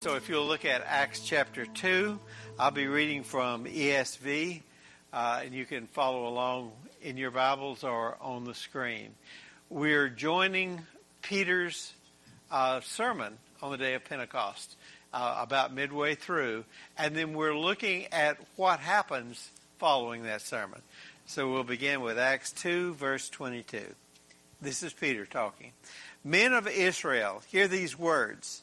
So if you'll look at Acts chapter 2, I'll be reading from ESV, uh, and you can follow along in your Bibles or on the screen. We're joining Peter's uh, sermon on the day of Pentecost, uh, about midway through, and then we're looking at what happens following that sermon. So we'll begin with Acts 2, verse 22. This is Peter talking. Men of Israel, hear these words.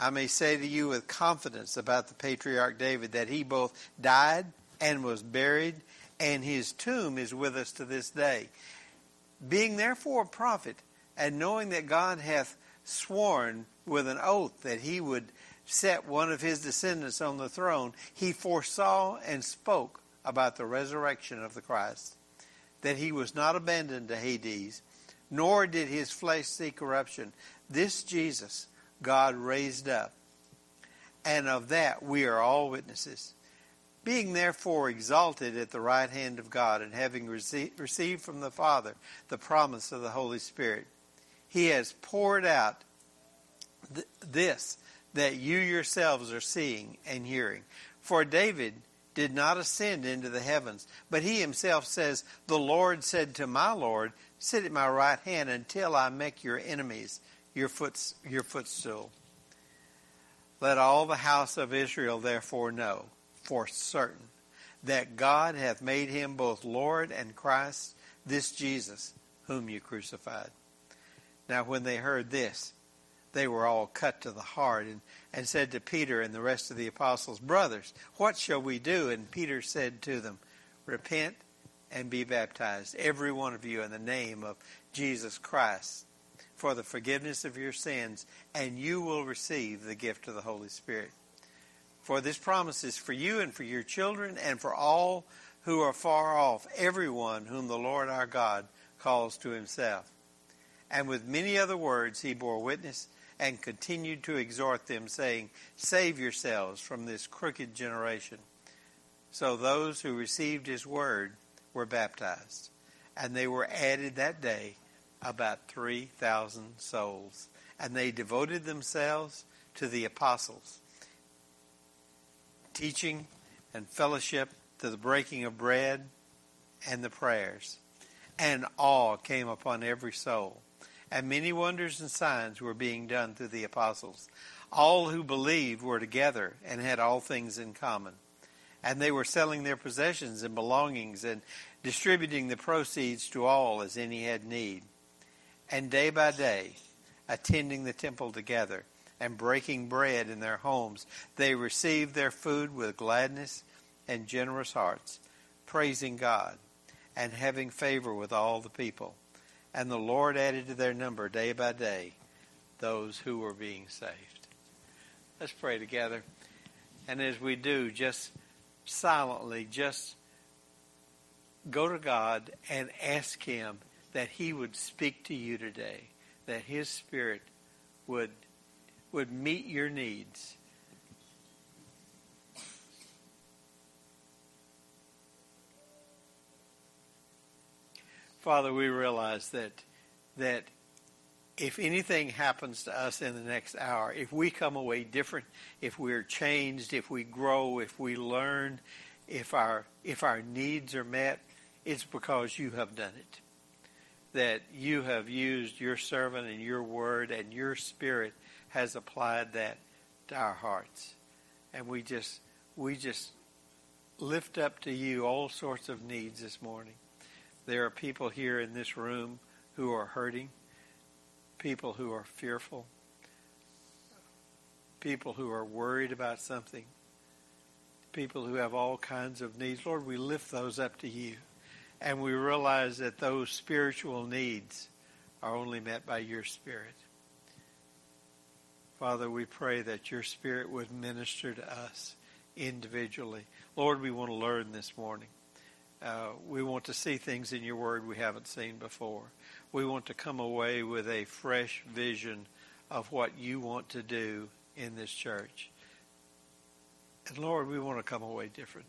I may say to you with confidence about the patriarch David that he both died and was buried, and his tomb is with us to this day. Being therefore a prophet, and knowing that God hath sworn with an oath that he would set one of his descendants on the throne, he foresaw and spoke about the resurrection of the Christ, that he was not abandoned to Hades, nor did his flesh see corruption. This Jesus God raised up. And of that we are all witnesses. Being therefore exalted at the right hand of God, and having received from the Father the promise of the Holy Spirit, He has poured out th- this that you yourselves are seeing and hearing. For David did not ascend into the heavens, but he himself says, The Lord said to my Lord, Sit at my right hand until I make your enemies your, foot, your footstool. Let all the house of Israel therefore know for certain that God hath made him both Lord and Christ, this Jesus, whom you crucified. Now, when they heard this, they were all cut to the heart and, and said to Peter and the rest of the apostles, Brothers, what shall we do? And Peter said to them, Repent and be baptized, every one of you, in the name of Jesus Christ for the forgiveness of your sins, and you will receive the gift of the Holy Spirit. For this promise is for you and for your children and for all who are far off, everyone whom the Lord our God calls to himself. And with many other words he bore witness and continued to exhort them, saying, Save yourselves from this crooked generation. So those who received his word were baptized, and they were added that day about 3,000 souls. And they devoted themselves to the apostles, teaching and fellowship, to the breaking of bread and the prayers. And awe came upon every soul. And many wonders and signs were being done through the apostles. All who believed were together and had all things in common. And they were selling their possessions and belongings and distributing the proceeds to all as any had need and day by day, attending the temple together and breaking bread in their homes, they received their food with gladness and generous hearts, praising God and having favor with all the people. And the Lord added to their number day by day those who were being saved. Let's pray together. And as we do, just silently, just go to God and ask Him that he would speak to you today, that his spirit would would meet your needs. Father, we realize that that if anything happens to us in the next hour, if we come away different, if we're changed, if we grow, if we learn, if our if our needs are met, it's because you have done it that you have used your servant and your word and your spirit has applied that to our hearts. And we just we just lift up to you all sorts of needs this morning. There are people here in this room who are hurting, people who are fearful, people who are worried about something, people who have all kinds of needs. Lord, we lift those up to you. And we realize that those spiritual needs are only met by your Spirit. Father, we pray that your Spirit would minister to us individually. Lord, we want to learn this morning. Uh, we want to see things in your word we haven't seen before. We want to come away with a fresh vision of what you want to do in this church. And Lord, we want to come away different.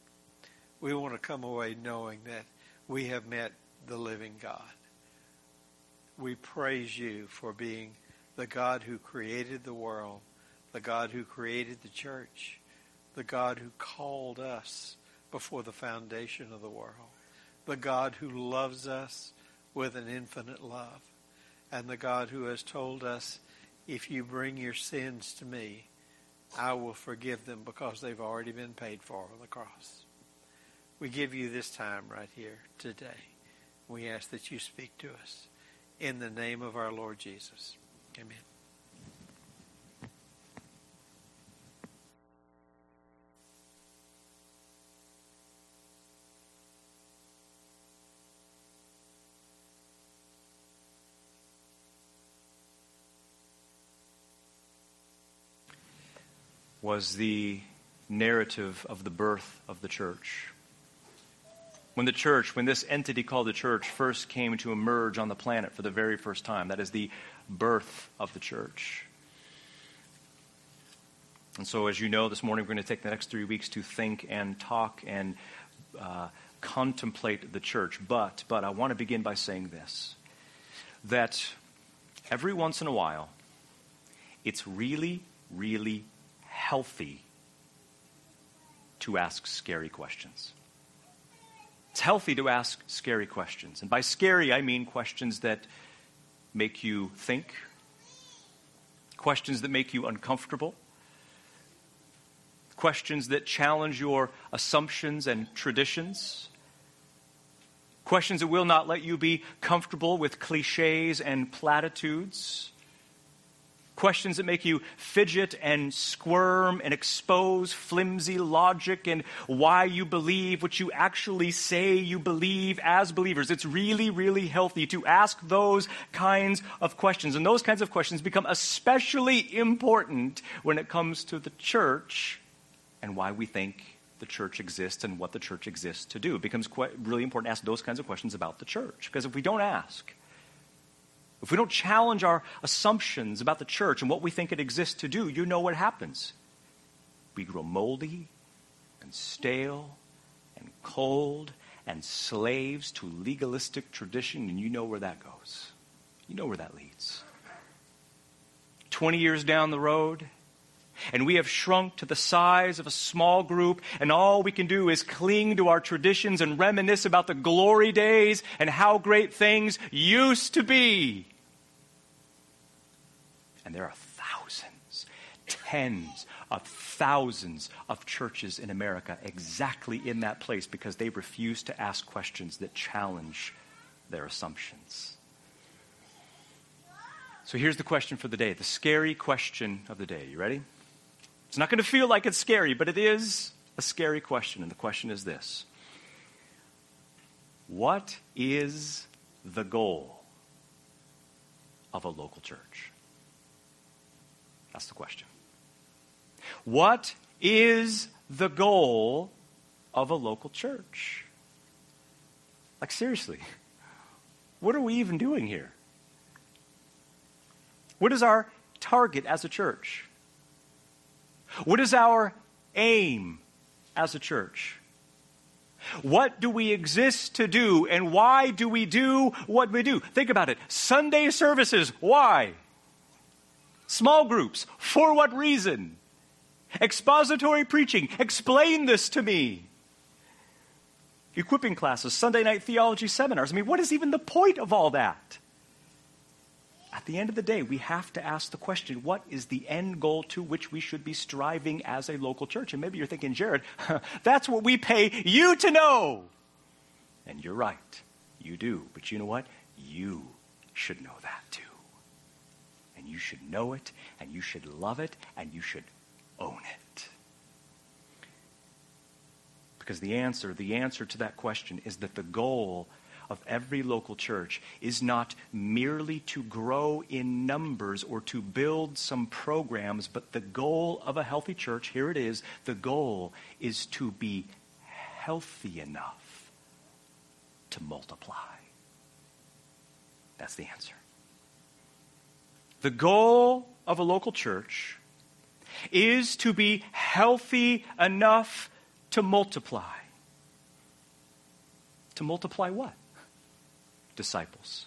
We want to come away knowing that we have met the living God. We praise you for being the God who created the world, the God who created the church, the God who called us before the foundation of the world, the God who loves us with an infinite love, and the God who has told us, if you bring your sins to me, I will forgive them because they've already been paid for on the cross. We give you this time right here today. We ask that you speak to us in the name of our Lord Jesus. Amen. was the narrative of the birth of the church. When the church, when this entity called the church first came to emerge on the planet for the very first time, that is the birth of the church. And so, as you know, this morning we're going to take the next three weeks to think and talk and uh, contemplate the church. But, but I want to begin by saying this that every once in a while, it's really, really healthy to ask scary questions. It's healthy to ask scary questions. And by scary, I mean questions that make you think, questions that make you uncomfortable, questions that challenge your assumptions and traditions, questions that will not let you be comfortable with cliches and platitudes questions that make you fidget and squirm and expose flimsy logic and why you believe what you actually say you believe as believers. It's really, really healthy to ask those kinds of questions. And those kinds of questions become especially important when it comes to the church and why we think the church exists and what the church exists to do. It becomes really important to ask those kinds of questions about the church. Because if we don't ask, if we don't challenge our assumptions about the church and what we think it exists to do, you know what happens. We grow moldy and stale and cold and slaves to legalistic tradition, and you know where that goes. You know where that leads. 20 years down the road, and we have shrunk to the size of a small group, and all we can do is cling to our traditions and reminisce about the glory days and how great things used to be. And there are thousands, tens of thousands of churches in America exactly in that place because they refuse to ask questions that challenge their assumptions. So here's the question for the day the scary question of the day. You ready? It's not going to feel like it's scary, but it is a scary question. And the question is this What is the goal of a local church? That's the question. What is the goal of a local church? Like, seriously, what are we even doing here? What is our target as a church? What is our aim as a church? What do we exist to do, and why do we do what we do? Think about it. Sunday services, why? Small groups. For what reason? Expository preaching. Explain this to me. Equipping classes, Sunday night theology seminars. I mean, what is even the point of all that? at the end of the day, we have to ask the question what is the end goal to which we should be striving as a local church? And maybe you're thinking, Jared, that's what we pay you to know. And you're right. You do. But you know what? You should know that too. You should know it, and you should love it, and you should own it. Because the answer, the answer to that question is that the goal of every local church is not merely to grow in numbers or to build some programs, but the goal of a healthy church, here it is, the goal is to be healthy enough to multiply. That's the answer. The goal of a local church is to be healthy enough to multiply. To multiply what? disciples.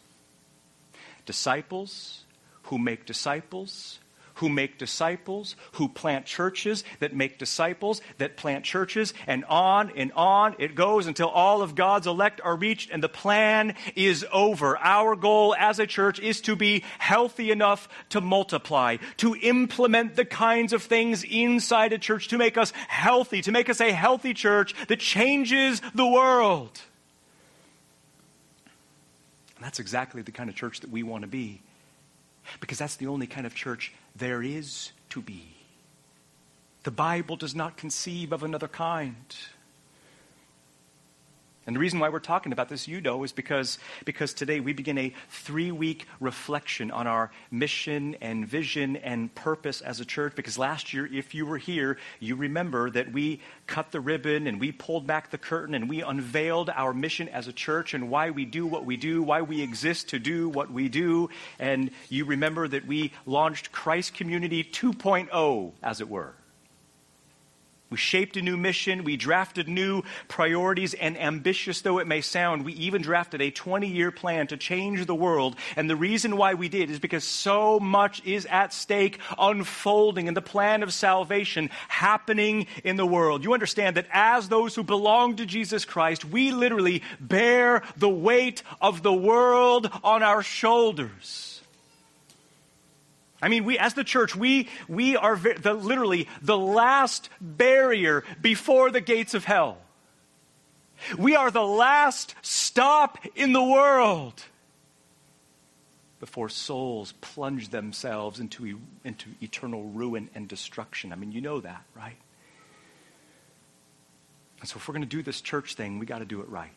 Disciples who make disciples, who make disciples, who plant churches that make disciples, that plant churches, and on and on it goes until all of God's elect are reached and the plan is over. Our goal as a church is to be healthy enough to multiply, to implement the kinds of things inside a church to make us healthy, to make us a healthy church that changes the world. That's exactly the kind of church that we want to be. Because that's the only kind of church there is to be. The Bible does not conceive of another kind. And the reason why we're talking about this, you know, is because, because today we begin a three week reflection on our mission and vision and purpose as a church. Because last year, if you were here, you remember that we cut the ribbon and we pulled back the curtain and we unveiled our mission as a church and why we do what we do, why we exist to do what we do. And you remember that we launched Christ Community 2.0, as it were. We shaped a new mission. We drafted new priorities, and ambitious though it may sound, we even drafted a 20 year plan to change the world. And the reason why we did is because so much is at stake unfolding in the plan of salvation happening in the world. You understand that as those who belong to Jesus Christ, we literally bear the weight of the world on our shoulders. I mean, we, as the church, we, we are the, literally the last barrier before the gates of hell. We are the last stop in the world before souls plunge themselves into, into eternal ruin and destruction. I mean, you know that, right? And so, if we're going to do this church thing, we got to do it right.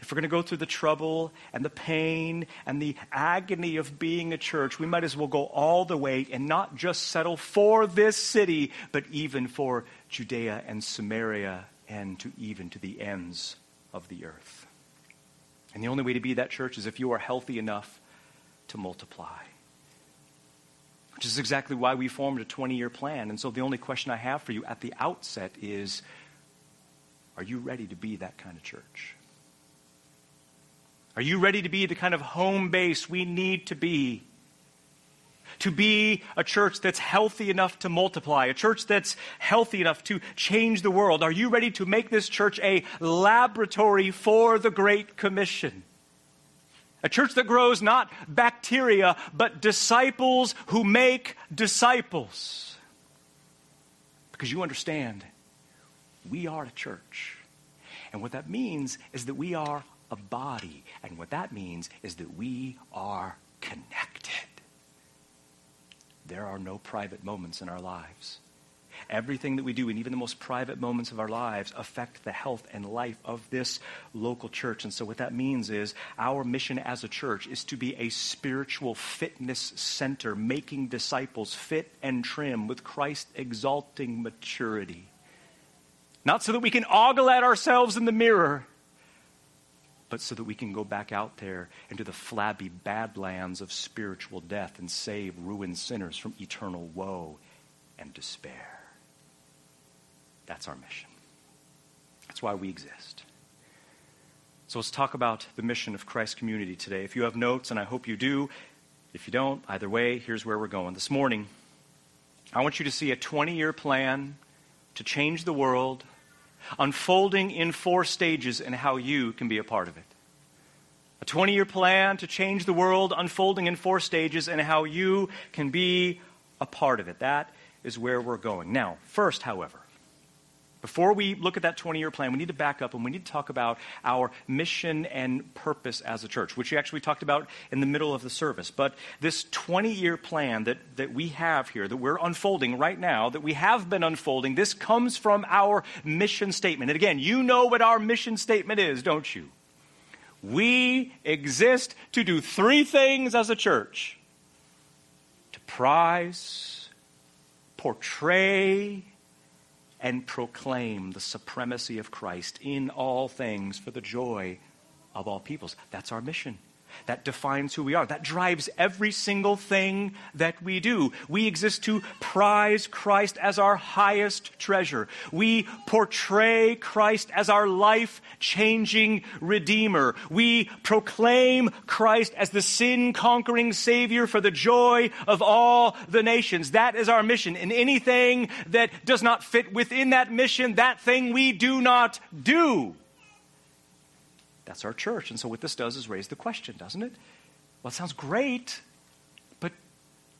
If we're going to go through the trouble and the pain and the agony of being a church, we might as well go all the way and not just settle for this city, but even for Judea and Samaria and to even to the ends of the earth. And the only way to be that church is if you are healthy enough to multiply. Which is exactly why we formed a 20 year plan. And so the only question I have for you at the outset is are you ready to be that kind of church? Are you ready to be the kind of home base we need to be? To be a church that's healthy enough to multiply, a church that's healthy enough to change the world. Are you ready to make this church a laboratory for the Great Commission? A church that grows not bacteria, but disciples who make disciples. Because you understand, we are a church. And what that means is that we are a body. And what that means is that we are connected. There are no private moments in our lives. Everything that we do, and even the most private moments of our lives, affect the health and life of this local church. And so, what that means is our mission as a church is to be a spiritual fitness center, making disciples fit and trim with Christ exalting maturity. Not so that we can ogle at ourselves in the mirror, but so that we can go back out there into the flabby badlands of spiritual death and save ruined sinners from eternal woe and despair. That's our mission. That's why we exist. So let's talk about the mission of Christ Community today. If you have notes, and I hope you do, if you don't, either way, here's where we're going. This morning, I want you to see a 20 year plan to change the world unfolding in four stages and how you can be a part of it. A 20 year plan to change the world unfolding in four stages and how you can be a part of it. That is where we're going. Now, first, however, before we look at that 20 year plan, we need to back up and we need to talk about our mission and purpose as a church, which we actually talked about in the middle of the service. But this 20 year plan that, that we have here, that we're unfolding right now, that we have been unfolding, this comes from our mission statement. And again, you know what our mission statement is, don't you? We exist to do three things as a church to prize, portray, and proclaim the supremacy of Christ in all things for the joy of all peoples. That's our mission. That defines who we are. That drives every single thing that we do. We exist to prize Christ as our highest treasure. We portray Christ as our life changing Redeemer. We proclaim Christ as the sin conquering Savior for the joy of all the nations. That is our mission. And anything that does not fit within that mission, that thing we do not do. That's our church. And so what this does is raise the question, doesn't it? Well, it sounds great, but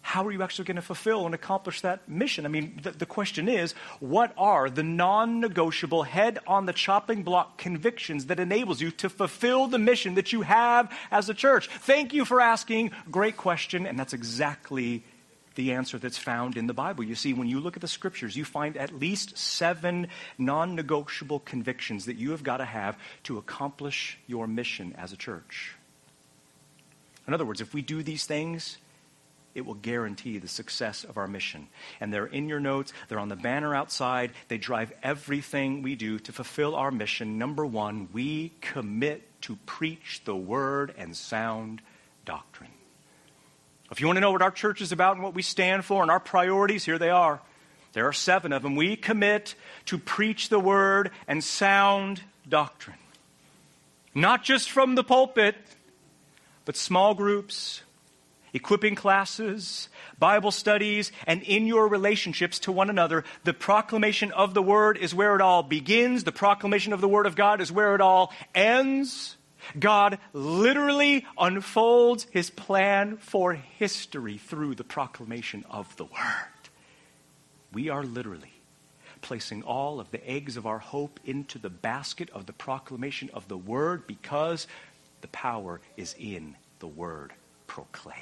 how are you actually going to fulfill and accomplish that mission? I mean, the, the question is, what are the non-negotiable head on the chopping block convictions that enables you to fulfill the mission that you have as a church? Thank you for asking. Great question, and that's exactly the answer that's found in the Bible. You see, when you look at the scriptures, you find at least seven non negotiable convictions that you have got to have to accomplish your mission as a church. In other words, if we do these things, it will guarantee the success of our mission. And they're in your notes, they're on the banner outside. They drive everything we do to fulfill our mission. Number one, we commit to preach the word and sound doctrine. If you want to know what our church is about and what we stand for and our priorities, here they are. There are seven of them. We commit to preach the word and sound doctrine. Not just from the pulpit, but small groups, equipping classes, Bible studies, and in your relationships to one another. The proclamation of the word is where it all begins. The proclamation of the word of God is where it all ends. God literally unfolds his plan for history through the proclamation of the Word. We are literally placing all of the eggs of our hope into the basket of the proclamation of the Word because the power is in the Word proclaimed.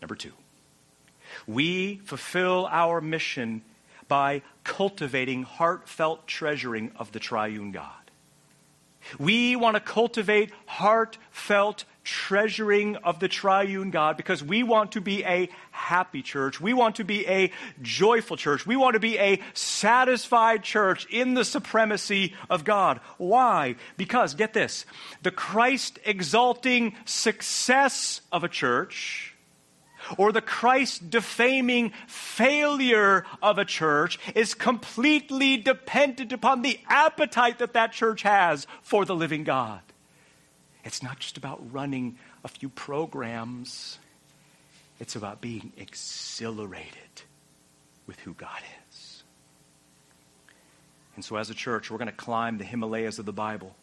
Number two, we fulfill our mission by cultivating heartfelt treasuring of the triune God. We want to cultivate heartfelt treasuring of the triune God because we want to be a happy church. We want to be a joyful church. We want to be a satisfied church in the supremacy of God. Why? Because, get this, the Christ exalting success of a church or the Christ defaming failure of a church is completely dependent upon the appetite that that church has for the living God. It's not just about running a few programs, it's about being exhilarated with who God is. And so, as a church, we're going to climb the Himalayas of the Bible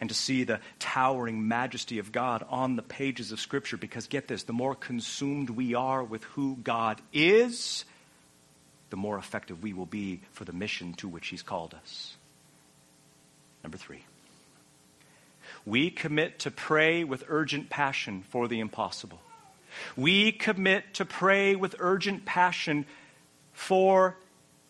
and to see the towering majesty of God on the pages of Scripture. Because get this, the more consumed we are with who God is, the more effective we will be for the mission to which He's called us. Number three, we commit to pray with urgent passion for the impossible. We commit to pray with urgent passion for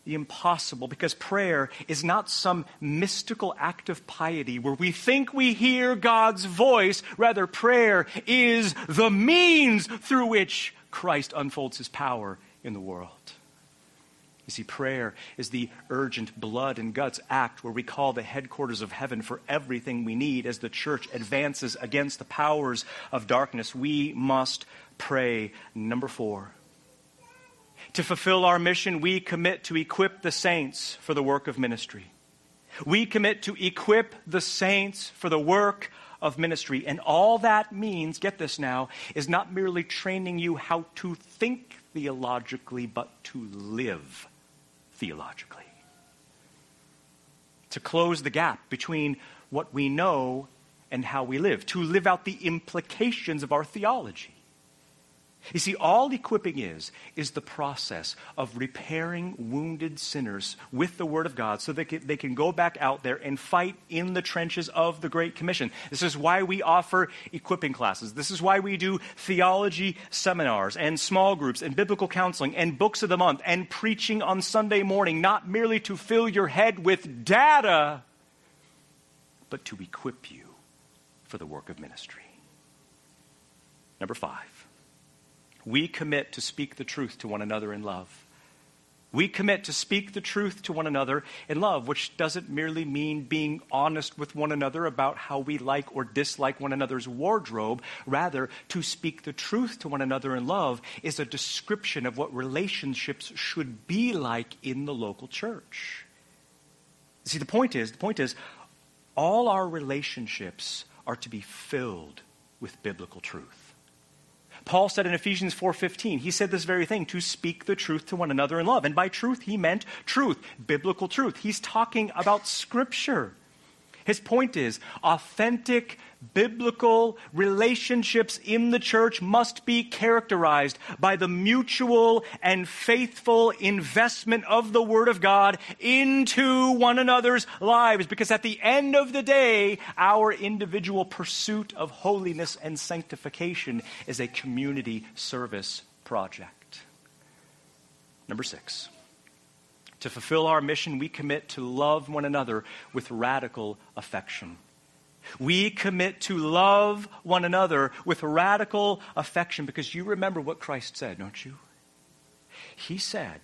the impossible because prayer is not some mystical act of piety where we think we hear God's voice. Rather, prayer is the means through which Christ unfolds his power in the world. You see, prayer is the urgent blood and guts act where we call the headquarters of heaven for everything we need as the church advances against the powers of darkness. We must pray. Number four, to fulfill our mission, we commit to equip the saints for the work of ministry. We commit to equip the saints for the work of ministry. And all that means, get this now, is not merely training you how to think theologically, but to live theologically. To close the gap between what we know and how we live, to live out the implications of our theology. You see, all equipping is, is the process of repairing wounded sinners with the Word of God so that they can go back out there and fight in the trenches of the Great Commission. This is why we offer equipping classes. This is why we do theology seminars and small groups and biblical counseling and books of the month and preaching on Sunday morning, not merely to fill your head with data, but to equip you for the work of ministry. Number five we commit to speak the truth to one another in love. We commit to speak the truth to one another in love, which doesn't merely mean being honest with one another about how we like or dislike one another's wardrobe. Rather, to speak the truth to one another in love is a description of what relationships should be like in the local church. See, the point is, the point is, all our relationships are to be filled with biblical truth. Paul said in Ephesians 4:15, he said this very thing, to speak the truth to one another in love. And by truth he meant truth, biblical truth. He's talking about scripture. His point is authentic biblical relationships in the church must be characterized by the mutual and faithful investment of the Word of God into one another's lives. Because at the end of the day, our individual pursuit of holiness and sanctification is a community service project. Number six. To fulfill our mission, we commit to love one another with radical affection. We commit to love one another with radical affection because you remember what Christ said, don't you? He said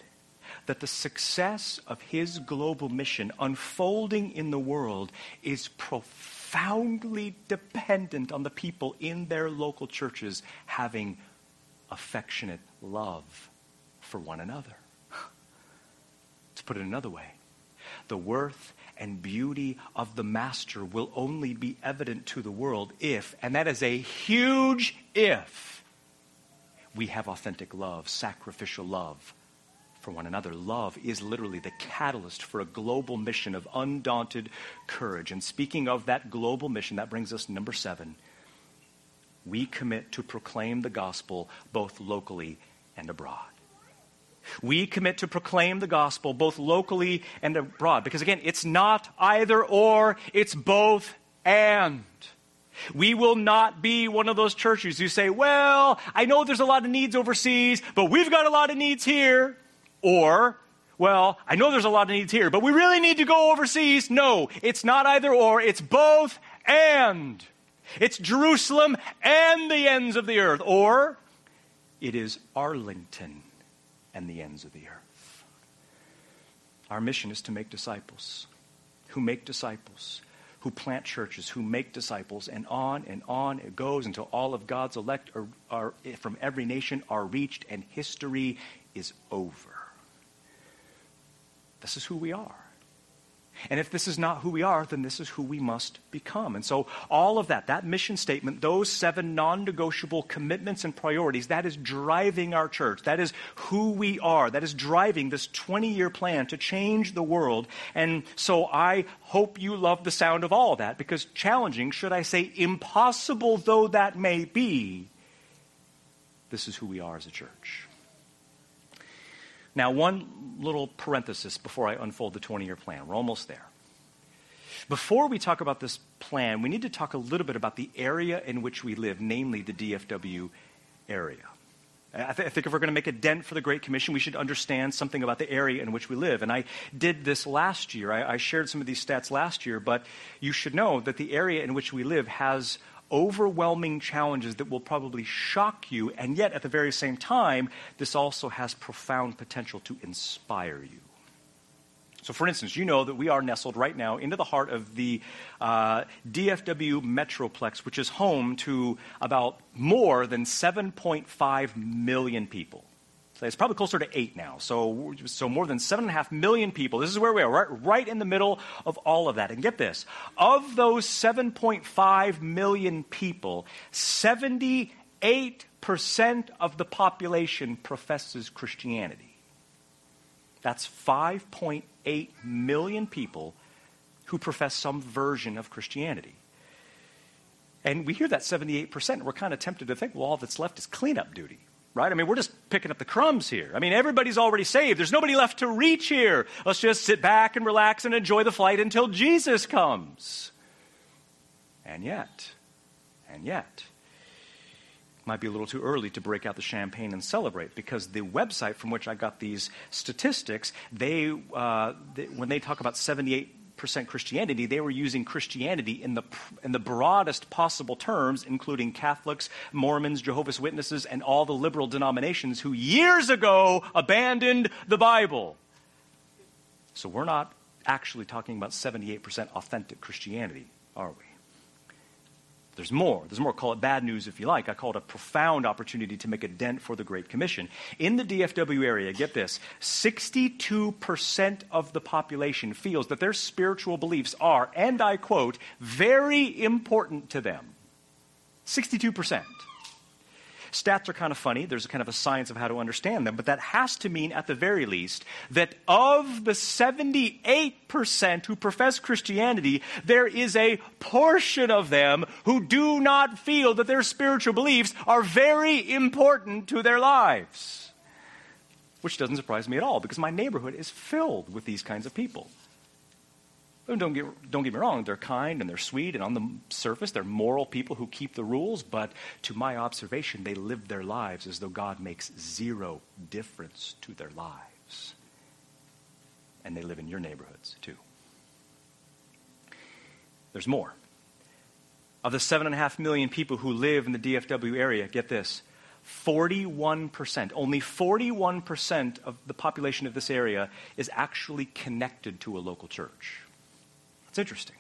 that the success of his global mission unfolding in the world is profoundly dependent on the people in their local churches having affectionate love for one another. To put it another way, the worth and beauty of the Master will only be evident to the world if, and that is a huge if, we have authentic love, sacrificial love for one another. Love is literally the catalyst for a global mission of undaunted courage. And speaking of that global mission, that brings us number seven. We commit to proclaim the gospel both locally and abroad. We commit to proclaim the gospel both locally and abroad. Because again, it's not either or, it's both and. We will not be one of those churches who say, well, I know there's a lot of needs overseas, but we've got a lot of needs here. Or, well, I know there's a lot of needs here, but we really need to go overseas. No, it's not either or, it's both and. It's Jerusalem and the ends of the earth. Or, it is Arlington and the ends of the earth. Our mission is to make disciples who make disciples, who plant churches, who make disciples, and on and on it goes until all of God's elect are, are, from every nation are reached and history is over. This is who we are. And if this is not who we are, then this is who we must become. And so, all of that, that mission statement, those seven non negotiable commitments and priorities, that is driving our church. That is who we are. That is driving this 20 year plan to change the world. And so, I hope you love the sound of all of that because challenging, should I say impossible though that may be, this is who we are as a church. Now, one little parenthesis before I unfold the 20 year plan. We're almost there. Before we talk about this plan, we need to talk a little bit about the area in which we live, namely the DFW area. I, th- I, think if we're going to make a dent for the Great Commission, we should understand something about the area in which we live. And I did this last year. I, I shared some of these stats last year, but you should know that the area in which we live has overwhelming challenges that will probably shock you, and yet at the very same time, this also has profound potential to inspire you. So, for instance, you know that we are nestled right now into the heart of the uh, DFW Metroplex, which is home to about more than 7.5 million people. It's probably closer to eight now. So, so more than seven and a half million people. This is where we are, right, right in the middle of all of that. And get this of those 7.5 million people, 78% of the population professes Christianity. That's 5.8 million people who profess some version of Christianity. And we hear that 78%, we're kind of tempted to think, well, all that's left is cleanup duty, right? I mean, we're just picking up the crumbs here. I mean, everybody's already saved. There's nobody left to reach here. Let's just sit back and relax and enjoy the flight until Jesus comes. And yet, and yet, might be a little too early to break out the champagne and celebrate because the website from which I got these statistics, they, uh, they when they talk about 78 percent Christianity, they were using Christianity in the, in the broadest possible terms, including Catholics, Mormons, Jehovah's Witnesses, and all the liberal denominations who years ago abandoned the Bible. So we're not actually talking about 78% authentic Christianity, are we? There's more. There's more. Call it bad news if you like. I call it a profound opportunity to make a dent for the Great Commission. In the DFW area, get this 62% of the population feels that their spiritual beliefs are, and I quote, very important to them. 62%. Stats are kind of funny. There's kind of a science of how to understand them, but that has to mean, at the very least, that of the 78% who profess Christianity, there is a portion of them who do not feel that their spiritual beliefs are very important to their lives. Which doesn't surprise me at all because my neighborhood is filled with these kinds of people. Don't get, don't get me wrong, they're kind and they're sweet, and on the surface, they're moral people who keep the rules, but to my observation, they live their lives as though God makes zero difference to their lives. And they live in your neighborhoods, too. There's more. Of the 7.5 million people who live in the DFW area, get this 41%, only 41% of the population of this area is actually connected to a local church. It's interesting.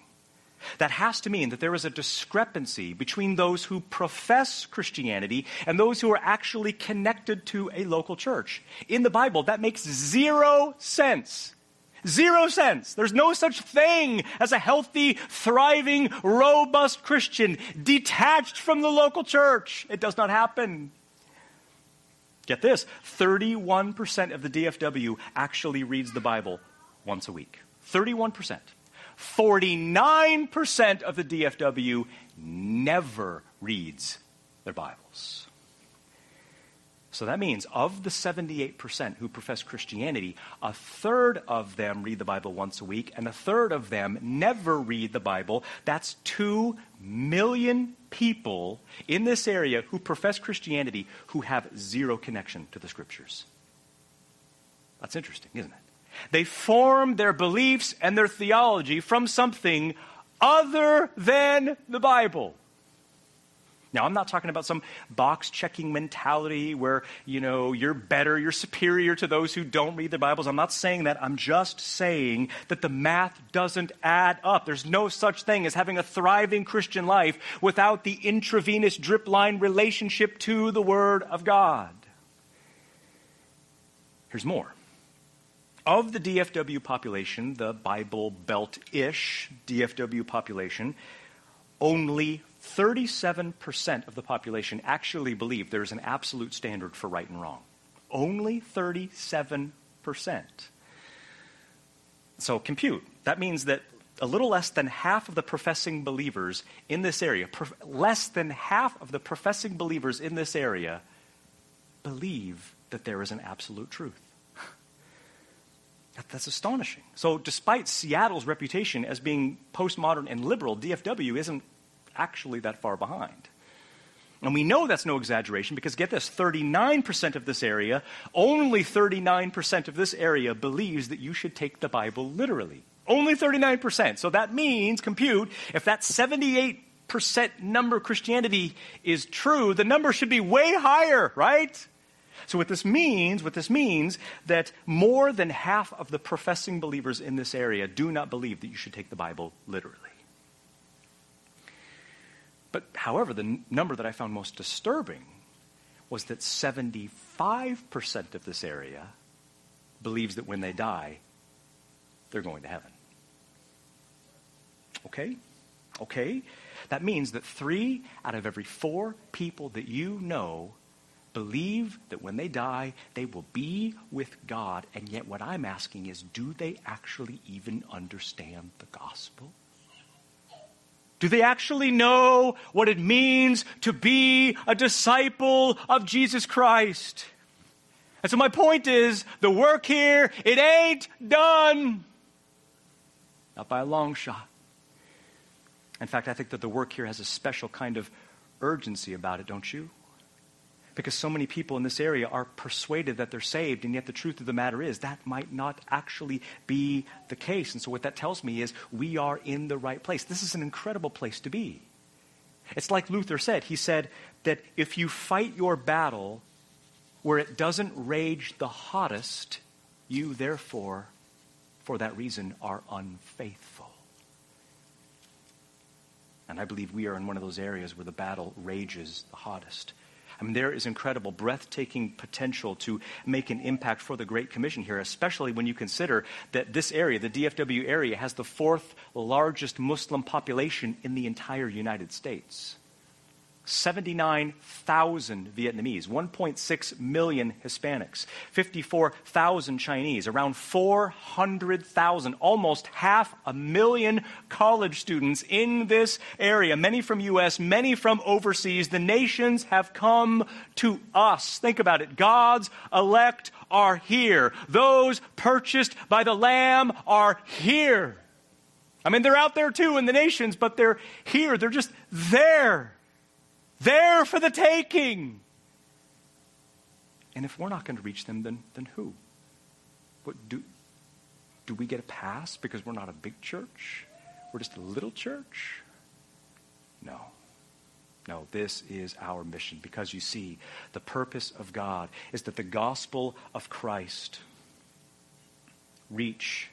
That has to mean that there is a discrepancy between those who profess Christianity and those who are actually connected to a local church. In the Bible, that makes zero sense. Zero sense. There's no such thing as a healthy, thriving, robust Christian detached from the local church. It does not happen. Get this 31% of the DFW actually reads the Bible once a week. 31%. 49% of the DFW never reads their Bibles. So that means of the 78% who profess Christianity, a third of them read the Bible once a week, and a third of them never read the Bible. That's 2 million people in this area who profess Christianity who have zero connection to the Scriptures. That's interesting, isn't it? They form their beliefs and their theology from something other than the Bible. Now, I'm not talking about some box checking mentality where, you know, you're better, you're superior to those who don't read the Bibles. I'm not saying that. I'm just saying that the math doesn't add up. There's no such thing as having a thriving Christian life without the intravenous drip line relationship to the Word of God. Here's more. Of the DFW population, the Bible Belt ish DFW population, only 37% of the population actually believe there is an absolute standard for right and wrong. Only 37%. So compute. That means that a little less than half of the professing believers in this area, prof- less than half of the professing believers in this area, believe that there is an absolute truth. That, that's astonishing. So, despite Seattle's reputation as being postmodern and liberal, DFW isn't actually that far behind. And we know that's no exaggeration because get this 39% of this area, only 39% of this area believes that you should take the Bible literally. Only 39%. So that means, compute, if that 78% number of Christianity is true, the number should be way higher, right? So what this means, what this means that more than half of the professing believers in this area do not believe that you should take the Bible literally. But however, the n- number that I found most disturbing was that 75% of this area believes that when they die, they're going to heaven. Okay? Okay? That means that three out of every four people that you know believe that when they die, they will be with God. And yet, what I'm asking is do they actually even understand the gospel? Do they actually know what it means to be a disciple of Jesus Christ? And so my point is the work here, it ain't done. Not by a long shot. In fact, I think that the work here has a special kind of urgency about it, don't you? Because so many people in this area are persuaded that they're saved, and yet the truth of the matter is that might not actually be the case. And so, what that tells me is we are in the right place. This is an incredible place to be. It's like Luther said. He said that if you fight your battle where it doesn't rage the hottest, you therefore, for that reason, are unfaithful. And I believe we are in one of those areas where the battle rages the hottest. I mean, there is incredible, breathtaking potential to make an impact for the Great Commission here, especially when you consider that this area, the DFW area, has the fourth largest Muslim population in the entire United States. 79,000 Vietnamese, 1.6 million Hispanics, 54,000 Chinese, around 400,000, almost half a million college students in this area, many from US, many from overseas. The nations have come to us. Think about it. God's elect are here. Those purchased by the Lamb are here. I mean, they're out there too in the nations, but they're here. They're just there there for the taking. And if we're not going to reach them, then, then who? What, do, do we get a pass because we're not a big church? We're just a little church? No. No, this is our mission because you see, the purpose of God is that the gospel of Christ reach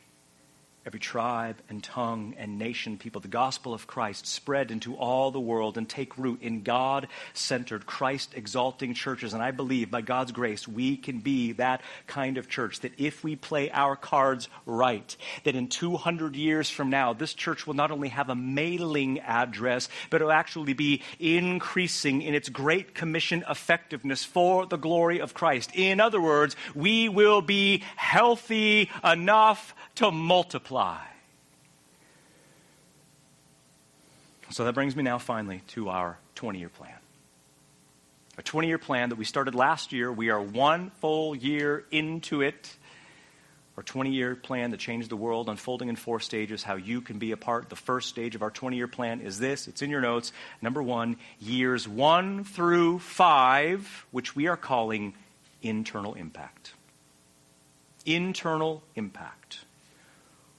every tribe and tongue and nation people, the gospel of Christ spread into all the world and take root in God centered, Christ exalting churches. And I believe by God's grace, we can be that kind of church that if we play our cards right, that in 200 years from now, this church will not only have a mailing address, but it will actually be increasing in its great commission effectiveness for the glory of Christ. In other words, we will be healthy enough to multiply. So that brings me now finally to our 20 year plan. A 20 year plan that we started last year. We are one full year into it. Our 20 year plan that changed the world, unfolding in four stages, how you can be a part. The first stage of our 20 year plan is this it's in your notes. Number one, years one through five, which we are calling internal impact. Internal impact.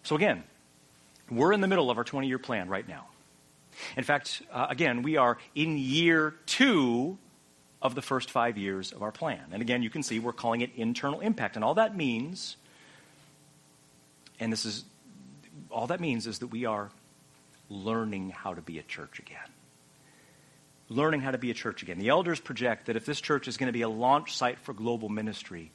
So, again, we're in the middle of our 20 year plan right now. In fact, uh, again, we are in year two of the first five years of our plan. And again, you can see we're calling it internal impact. And all that means, and this is, all that means is that we are learning how to be a church again. Learning how to be a church again. The elders project that if this church is going to be a launch site for global ministry,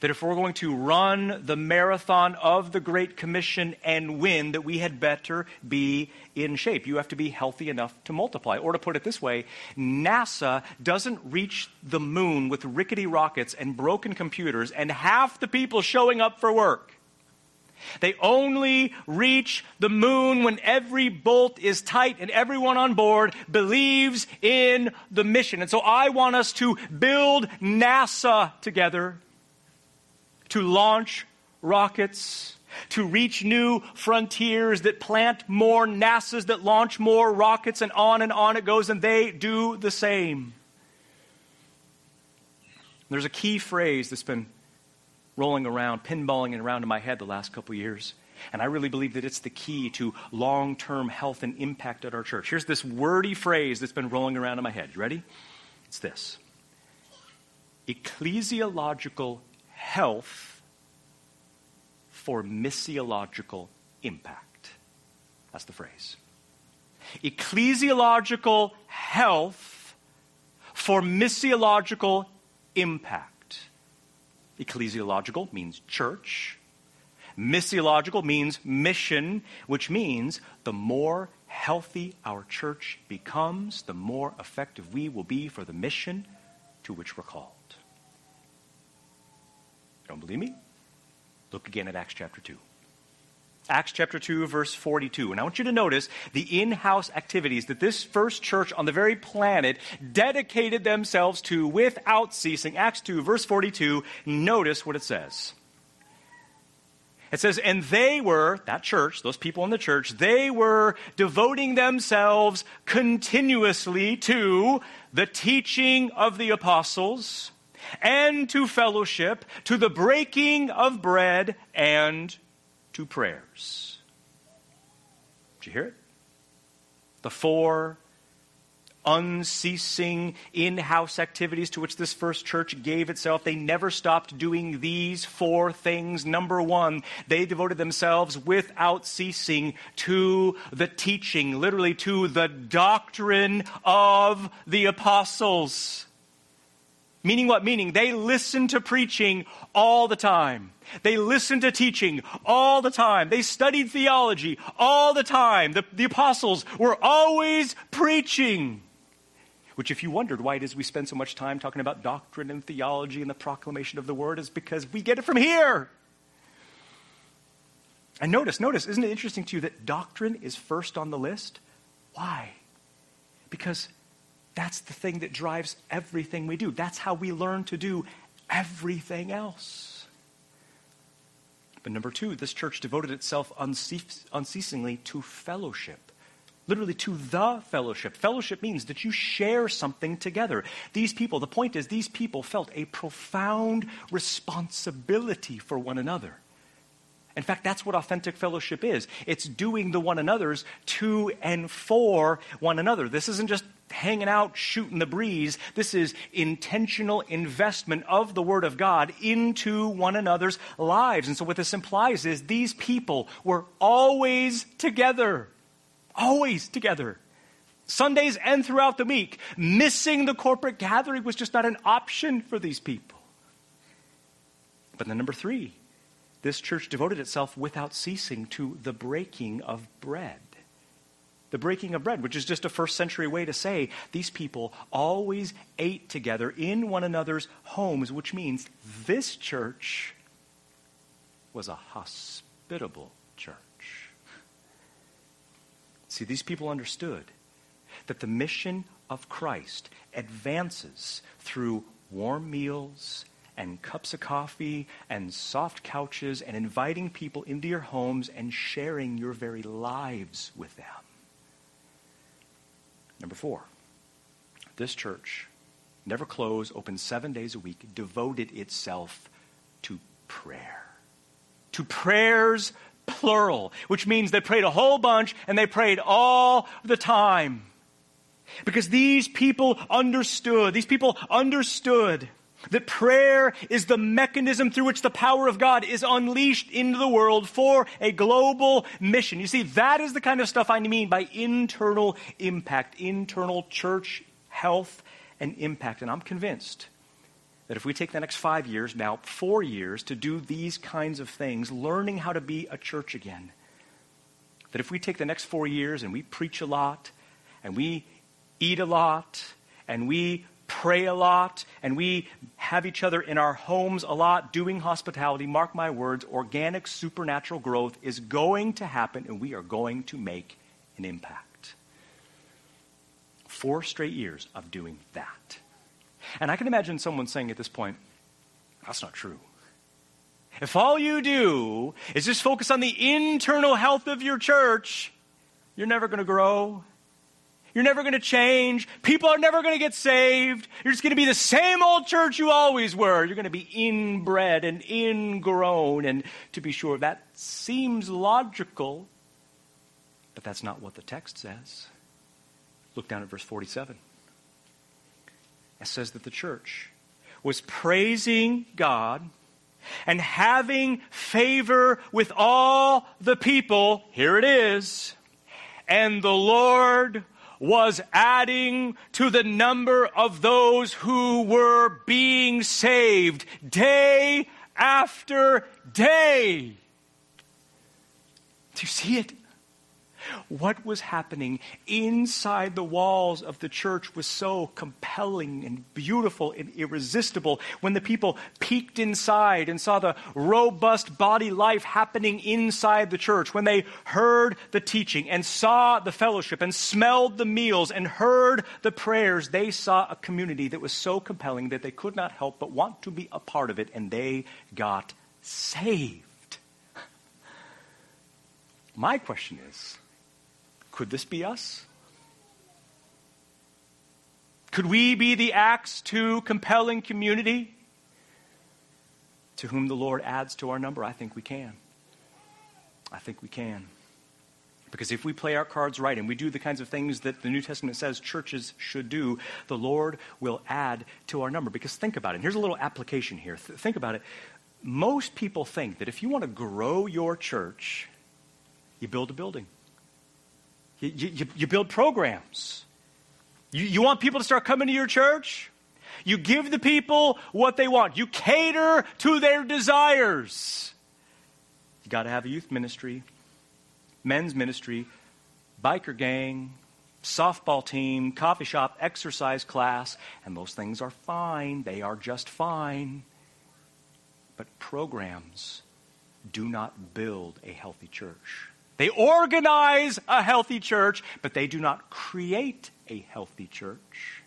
that if we're going to run the marathon of the Great Commission and win, that we had better be in shape. You have to be healthy enough to multiply. Or to put it this way, NASA doesn't reach the moon with rickety rockets and broken computers and half the people showing up for work. They only reach the moon when every bolt is tight and everyone on board believes in the mission. And so I want us to build NASA together to launch rockets, to reach new frontiers, that plant more NASAs, that launch more rockets, and on and on it goes, and they do the same. There's a key phrase that's been rolling around, pinballing around in my head the last couple years. And I really believe that it's the key to long term health and impact at our church. Here's this wordy phrase that's been rolling around in my head. You ready? It's this ecclesiological health for missiological impact. That's the phrase. Ecclesiological health for missiological impact. Ecclesiological means church. Missiological means mission, which means the more healthy our church becomes, the more effective we will be for the mission to which we're called. Don't believe me? Look again at Acts chapter 2. Acts chapter 2, verse 42. And I want you to notice the in house activities that this first church on the very planet dedicated themselves to without ceasing. Acts 2, verse 42. Notice what it says. It says, and they were, that church, those people in the church, they were devoting themselves continuously to the teaching of the apostles and to fellowship, to the breaking of bread and to prayers. Did you hear it? The four unceasing in house activities to which this first church gave itself. They never stopped doing these four things. Number one, they devoted themselves without ceasing to the teaching, literally to the doctrine of the apostles. Meaning what? Meaning they listened to preaching all the time. They listened to teaching all the time. They studied theology all the time. The, the apostles were always preaching. Which, if you wondered why it is we spend so much time talking about doctrine and theology and the proclamation of the word, is because we get it from here. And notice, notice, isn't it interesting to you that doctrine is first on the list? Why? Because that's the thing that drives everything we do. That's how we learn to do everything else. But number two, this church devoted itself unceasingly to fellowship. Literally to the fellowship. Fellowship means that you share something together. These people, the point is, these people felt a profound responsibility for one another. In fact, that's what authentic fellowship is. It's doing the one another's to and for one another. This isn't just hanging out, shooting the breeze. This is intentional investment of the Word of God into one another's lives. And so, what this implies is these people were always together. Always together. Sundays and throughout the week. Missing the corporate gathering was just not an option for these people. But then, number three, this church devoted itself without ceasing to the breaking of bread. The breaking of bread, which is just a first century way to say these people always ate together in one another's homes, which means this church was a hospitable church. See, these people understood that the mission of Christ advances through warm meals and cups of coffee and soft couches and inviting people into your homes and sharing your very lives with them. Number four, this church, never closed, open seven days a week, devoted itself to prayer. To prayers, plural, which means they prayed a whole bunch and they prayed all the time. Because these people understood, these people understood that prayer is the mechanism through which the power of God is unleashed into the world for a global mission. You see, that is the kind of stuff I mean by internal impact, internal church health and impact. And I'm convinced that if we take the next five years, now four years, to do these kinds of things, learning how to be a church again, that if we take the next four years and we preach a lot, and we eat a lot, and we pray a lot and we have each other in our homes a lot doing hospitality, mark my words, organic supernatural growth is going to happen and we are going to make an impact. Four straight years of doing that. And I can imagine someone saying at this point, that's not true. If all you do is just focus on the internal health of your church, you're never going to grow. You're never going to change. People are never going to get saved. You're just going to be the same old church you always were. You're going to be inbred and ingrown. And to be sure, that seems logical, but that's not what the text says. Look down at verse 47. It says that the church was praising God and having favor with all the people. Here it is. And the Lord was adding to the number of those who were being saved day after day. Do you see it? What was happening inside the walls of the church was so compelling and beautiful and irresistible. When the people peeked inside and saw the robust body life happening inside the church, when they heard the teaching and saw the fellowship and smelled the meals and heard the prayers, they saw a community that was so compelling that they could not help but want to be a part of it, and they got saved. My question is could this be us? Could we be the Acts 2 compelling community to whom the Lord adds to our number? I think we can. I think we can. Because if we play our cards right and we do the kinds of things that the New Testament says churches should do, the Lord will add to our number. Because think about it. Here's a little application here. Th- think about it. Most people think that if you want to grow your church, you build a building. You, you, you build programs. You, you want people to start coming to your church? You give the people what they want. You cater to their desires. You got to have a youth ministry, men's ministry, biker gang, softball team, coffee shop, exercise class, and those things are fine. They are just fine. But programs do not build a healthy church. They organize a healthy church, but they do not create a healthy church.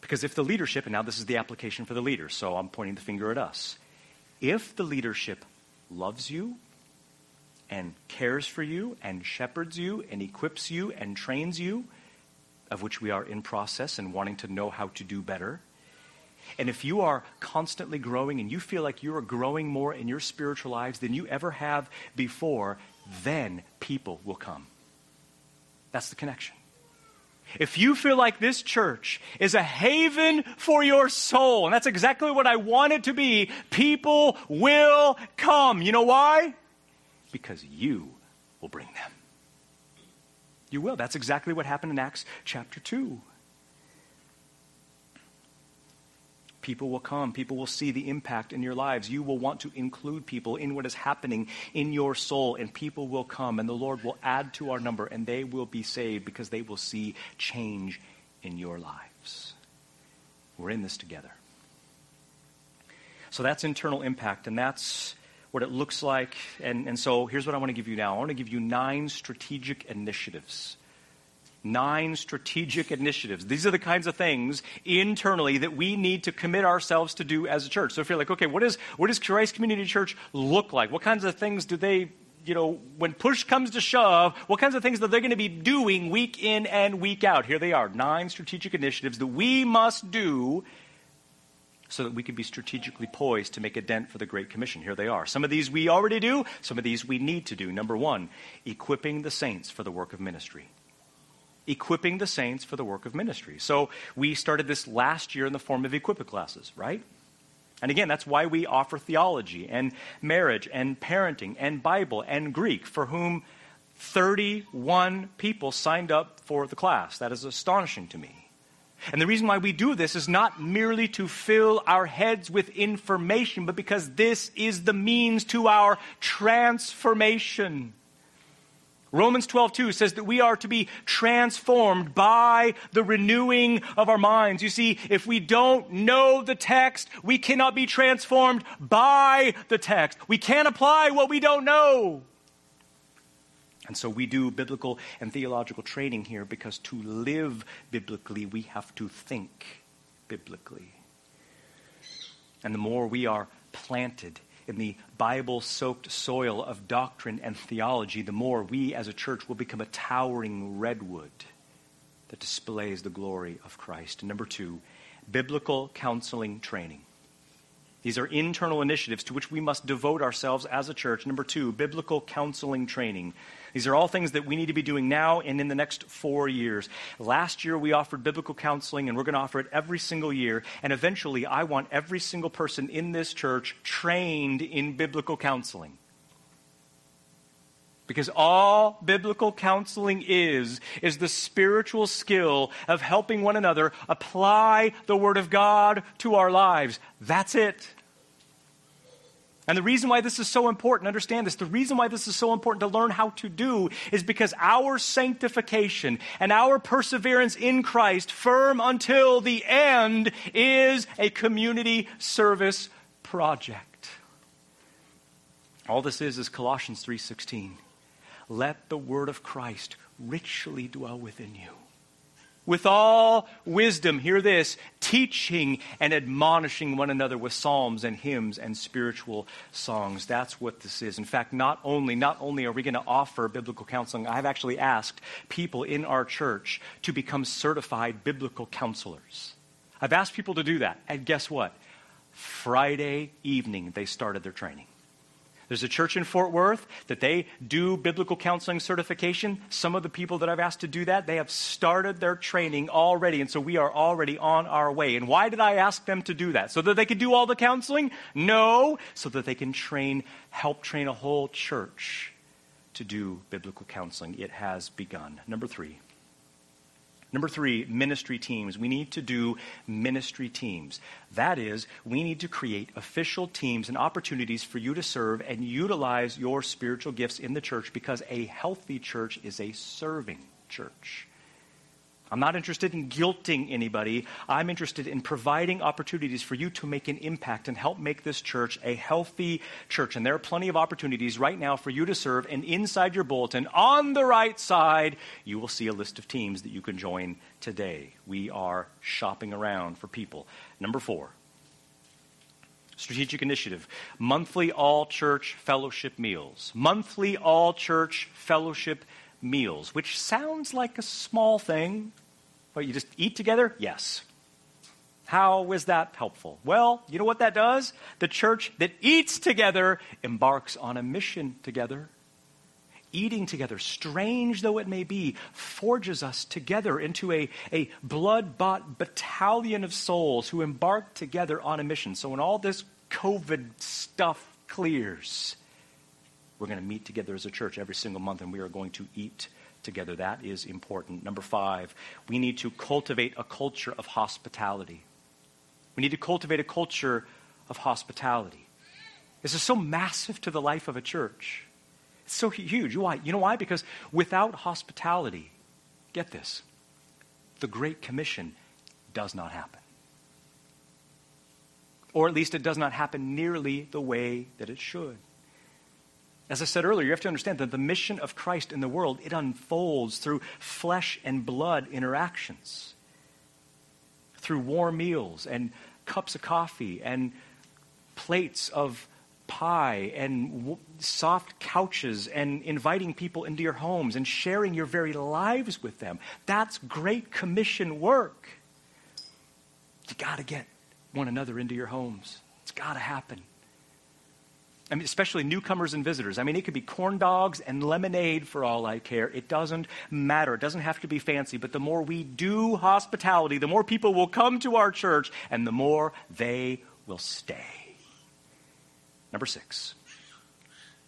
Because if the leadership, and now this is the application for the leaders, so I'm pointing the finger at us. If the leadership loves you and cares for you and shepherds you and equips you and trains you, of which we are in process and wanting to know how to do better, and if you are constantly growing and you feel like you are growing more in your spiritual lives than you ever have before, then people will come. That's the connection. If you feel like this church is a haven for your soul, and that's exactly what I want it to be, people will come. You know why? Because you will bring them. You will. That's exactly what happened in Acts chapter 2. People will come. People will see the impact in your lives. You will want to include people in what is happening in your soul, and people will come, and the Lord will add to our number, and they will be saved because they will see change in your lives. We're in this together. So that's internal impact, and that's what it looks like. And, and so here's what I want to give you now I want to give you nine strategic initiatives nine strategic initiatives. These are the kinds of things internally that we need to commit ourselves to do as a church. So if you're like, okay, what, is, what does Christ Community Church look like? What kinds of things do they, you know, when push comes to shove, what kinds of things are they're going to be doing week in and week out? Here they are nine strategic initiatives that we must do so that we can be strategically poised to make a dent for the Great Commission. Here they are. Some of these we already do, some of these we need to do. Number one, equipping the saints for the work of ministry equipping the saints for the work of ministry. So we started this last year in the form of equipping classes, right? And again, that's why we offer theology and marriage and parenting and Bible and Greek, for whom 31 people signed up for the class. That is astonishing to me. And the reason why we do this is not merely to fill our heads with information, but because this is the means to our transformation. Romans 12:2 says that we are to be transformed by the renewing of our minds. You see, if we don't know the text, we cannot be transformed by the text. We can't apply what we don't know. And so we do biblical and theological training here because to live biblically, we have to think biblically. And the more we are planted in the Bible soaked soil of doctrine and theology, the more we as a church will become a towering redwood that displays the glory of Christ. And number two, biblical counseling training. These are internal initiatives to which we must devote ourselves as a church. Number two, biblical counseling training. These are all things that we need to be doing now and in the next four years. Last year, we offered biblical counseling, and we're going to offer it every single year. And eventually, I want every single person in this church trained in biblical counseling. Because all biblical counseling is, is the spiritual skill of helping one another apply the Word of God to our lives. That's it. And the reason why this is so important, understand this, the reason why this is so important to learn how to do is because our sanctification and our perseverance in Christ, firm until the end, is a community service project. All this is is Colossians 3:16. Let the word of Christ richly dwell within you with all wisdom, hear this, teaching and admonishing one another with psalms and hymns and spiritual songs. That's what this is. In fact, not only, not only are we going to offer biblical counseling, I've actually asked people in our church to become certified biblical counselors. I've asked people to do that. And guess what? Friday evening, they started their training. There's a church in Fort Worth that they do biblical counseling certification. Some of the people that I've asked to do that, they have started their training already, and so we are already on our way. And why did I ask them to do that? So that they could do all the counseling? No, so that they can train, help train a whole church to do biblical counseling. It has begun. Number three. Number three, ministry teams. We need to do ministry teams. That is, we need to create official teams and opportunities for you to serve and utilize your spiritual gifts in the church because a healthy church is a serving church. I'm not interested in guilting anybody. I'm interested in providing opportunities for you to make an impact and help make this church a healthy church. And there are plenty of opportunities right now for you to serve. And inside your bulletin, on the right side, you will see a list of teams that you can join today. We are shopping around for people. Number four, strategic initiative monthly all church fellowship meals. Monthly all church fellowship meals, which sounds like a small thing, what, you just eat together? Yes. How is that helpful? Well, you know what that does? The church that eats together embarks on a mission together. Eating together, strange though it may be, forges us together into a, a blood bought battalion of souls who embark together on a mission. So when all this COVID stuff clears, we're going to meet together as a church every single month and we are going to eat together. That is important. Number five, we need to cultivate a culture of hospitality. We need to cultivate a culture of hospitality. This is so massive to the life of a church. It's so huge. Why? You know why? Because without hospitality, get this, the Great Commission does not happen. Or at least it does not happen nearly the way that it should. As I said earlier, you have to understand that the mission of Christ in the world, it unfolds through flesh and blood interactions, through warm meals and cups of coffee and plates of pie and w- soft couches and inviting people into your homes and sharing your very lives with them. That's great commission work. You got to get one another into your homes. It's got to happen. I mean, especially newcomers and visitors. I mean, it could be corn dogs and lemonade for all I care. It doesn't matter. It doesn't have to be fancy. But the more we do hospitality, the more people will come to our church and the more they will stay. Number six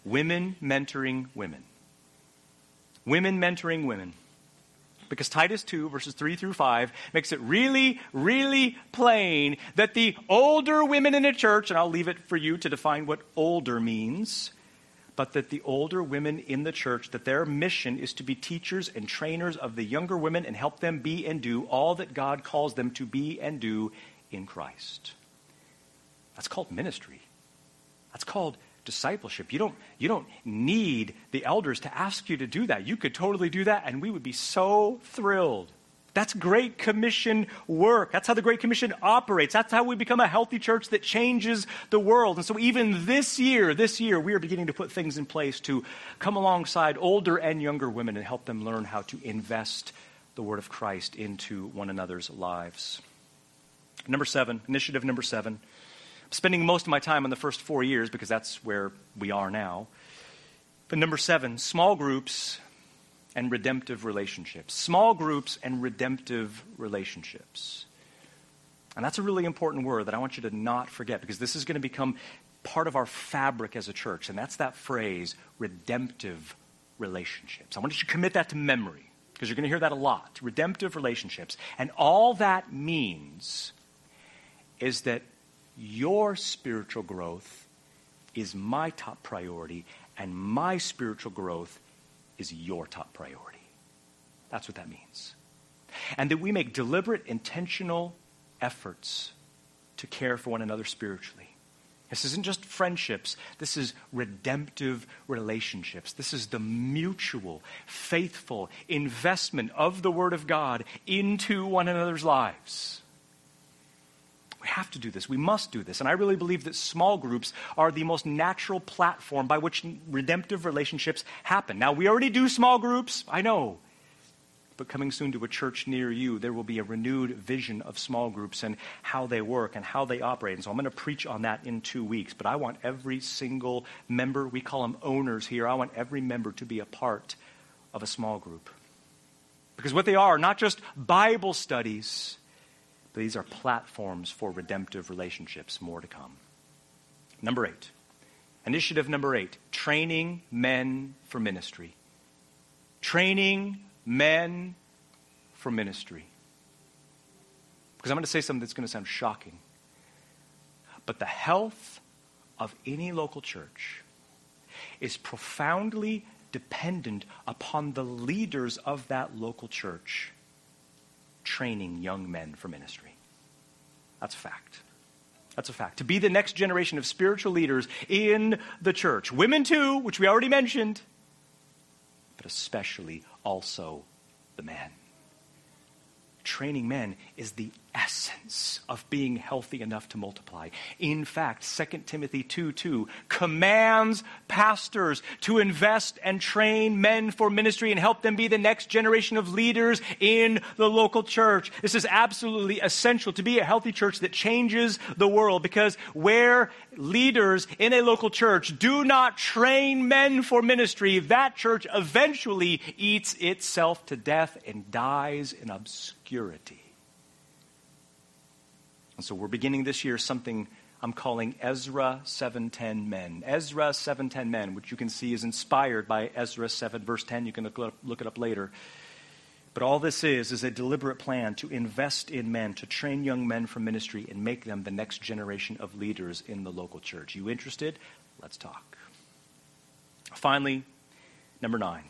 women mentoring women. Women mentoring women. Because Titus 2, verses 3 through 5, makes it really, really plain that the older women in a church, and I'll leave it for you to define what older means, but that the older women in the church, that their mission is to be teachers and trainers of the younger women and help them be and do all that God calls them to be and do in Christ. That's called ministry. That's called discipleship. You don't, you don't need the elders to ask you to do that. You could totally do that, and we would be so thrilled. That's Great Commission work. That's how the Great Commission operates. That's how we become a healthy church that changes the world. And so, even this year, this year, we are beginning to put things in place to come alongside older and younger women and help them learn how to invest the Word of Christ into one another's lives. Number seven, initiative number seven spending most of my time on the first four years because that's where we are now. But number seven, small groups and redemptive relationships. Small groups and redemptive relationships. And that's a really important word that I want you to not forget because this is going to become part of our fabric as a church. And that's that phrase, redemptive relationships. I want you to commit that to memory because you're going to hear that a lot. Redemptive relationships. And all that means is that your spiritual growth is my top priority, and my spiritual growth is your top priority. That's what that means. And that we make deliberate, intentional efforts to care for one another spiritually. This isn't just friendships. This is redemptive relationships. This is the mutual, faithful investment of the Word of God into one another's lives. We have to do this. We must do this. And I really believe that small groups are the most natural platform by which redemptive relationships happen. Now, we already do small groups, I know. But coming soon to a church near you, there will be a renewed vision of small groups and how they work and how they operate. And so I'm going to preach on that in two weeks. But I want every single member, we call them owners here, I want every member to be a part of a small group. Because what they are, not just Bible studies, these are platforms for redemptive relationships. More to come. Number eight. Initiative number eight training men for ministry. Training men for ministry. Because I'm going to say something that's going to sound shocking. But the health of any local church is profoundly dependent upon the leaders of that local church training young men for ministry. That's a fact. That's a fact. To be the next generation of spiritual leaders in the church. Women, too, which we already mentioned, but especially also the men. Training men is the essence of being healthy enough to multiply. In fact, 2 Timothy 2 2 commands pastors to invest and train men for ministry and help them be the next generation of leaders in the local church. This is absolutely essential to be a healthy church that changes the world because where leaders in a local church do not train men for ministry, that church eventually eats itself to death and dies in obscurity. And so we're beginning this year something I'm calling Ezra 7:10 men. Ezra 7:10 men, which you can see is inspired by Ezra 7 verse 10. You can look it, up, look it up later. But all this is is a deliberate plan to invest in men, to train young men for ministry and make them the next generation of leaders in the local church. You interested? Let's talk. Finally, number 9.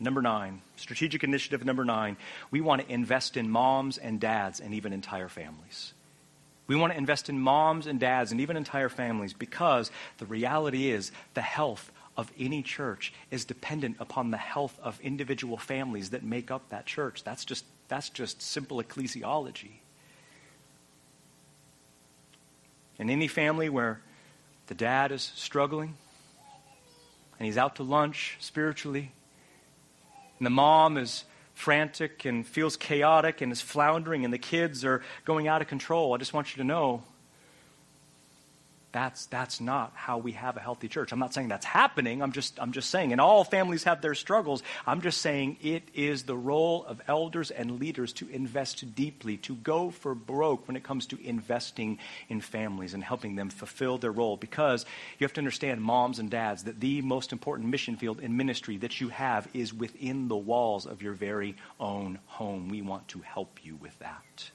Number nine, strategic initiative number nine, we want to invest in moms and dads and even entire families. We want to invest in moms and dads and even entire families because the reality is the health of any church is dependent upon the health of individual families that make up that church. That's just, that's just simple ecclesiology. In any family where the dad is struggling and he's out to lunch spiritually, and the mom is frantic and feels chaotic and is floundering, and the kids are going out of control. I just want you to know that's, that's not how we have a healthy church. I'm not saying that's happening. I'm just, I'm just saying, and all families have their struggles. I'm just saying it is the role of elders and leaders to invest deeply, to go for broke when it comes to investing in families and helping them fulfill their role. Because you have to understand, moms and dads, that the most important mission field in ministry that you have is within the walls of your very own home. We want to help you with that.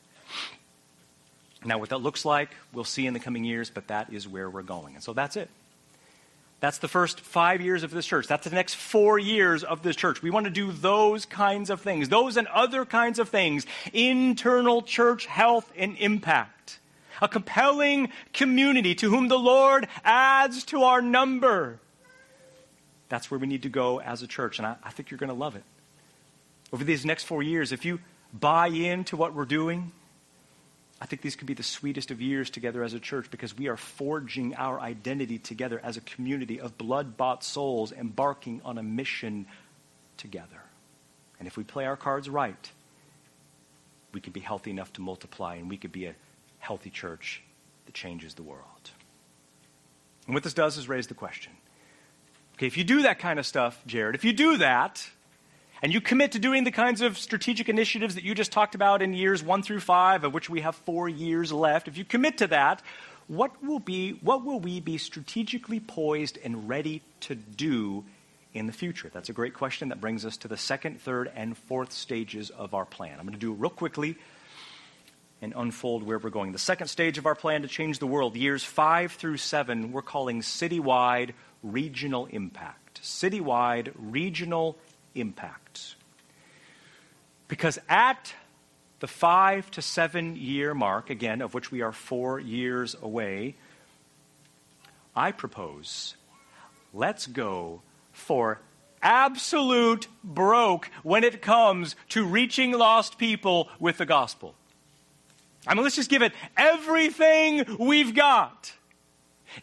Now, what that looks like, we'll see in the coming years, but that is where we're going. And so that's it. That's the first five years of this church. That's the next four years of this church. We want to do those kinds of things, those and other kinds of things. Internal church health and impact. A compelling community to whom the Lord adds to our number. That's where we need to go as a church, and I, I think you're going to love it. Over these next four years, if you buy into what we're doing, I think these could be the sweetest of years together as a church because we are forging our identity together as a community of blood bought souls embarking on a mission together. And if we play our cards right, we could be healthy enough to multiply and we could be a healthy church that changes the world. And what this does is raise the question okay, if you do that kind of stuff, Jared, if you do that, and you commit to doing the kinds of strategic initiatives that you just talked about in years one through five, of which we have four years left, if you commit to that, what will, be, what will we be strategically poised and ready to do in the future? That's a great question that brings us to the second, third, and fourth stages of our plan. I'm going to do it real quickly. and unfold where we're going. The second stage of our plan to change the world, years five through seven, we're calling citywide regional impact. Citywide regional impact. Because at the five to seven year mark, again, of which we are four years away, I propose let's go for absolute broke when it comes to reaching lost people with the gospel. I mean, let's just give it everything we've got.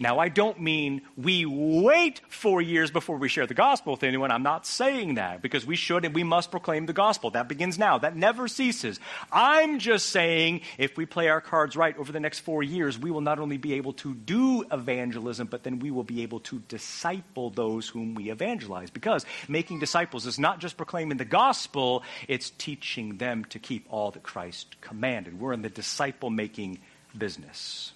Now, I don't mean we wait four years before we share the gospel with anyone. I'm not saying that because we should and we must proclaim the gospel. That begins now, that never ceases. I'm just saying if we play our cards right over the next four years, we will not only be able to do evangelism, but then we will be able to disciple those whom we evangelize. Because making disciples is not just proclaiming the gospel, it's teaching them to keep all that Christ commanded. We're in the disciple making business.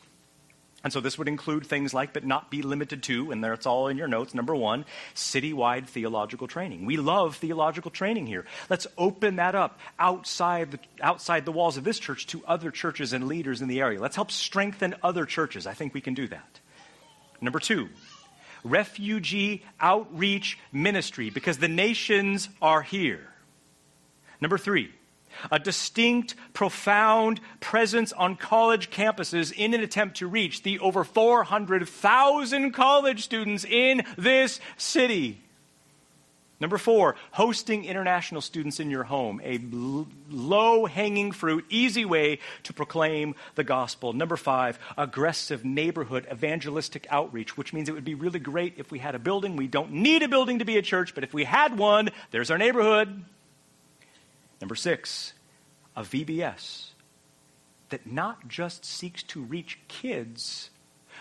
And so this would include things like, but not be limited to, and that's all in your notes. Number one, citywide theological training. We love theological training here. Let's open that up outside the, outside the walls of this church to other churches and leaders in the area. Let's help strengthen other churches. I think we can do that. Number two, refugee outreach ministry, because the nations are here. Number three, a distinct, profound presence on college campuses in an attempt to reach the over 400,000 college students in this city. Number four, hosting international students in your home, a low hanging fruit, easy way to proclaim the gospel. Number five, aggressive neighborhood evangelistic outreach, which means it would be really great if we had a building. We don't need a building to be a church, but if we had one, there's our neighborhood. Number six, a VBS that not just seeks to reach kids,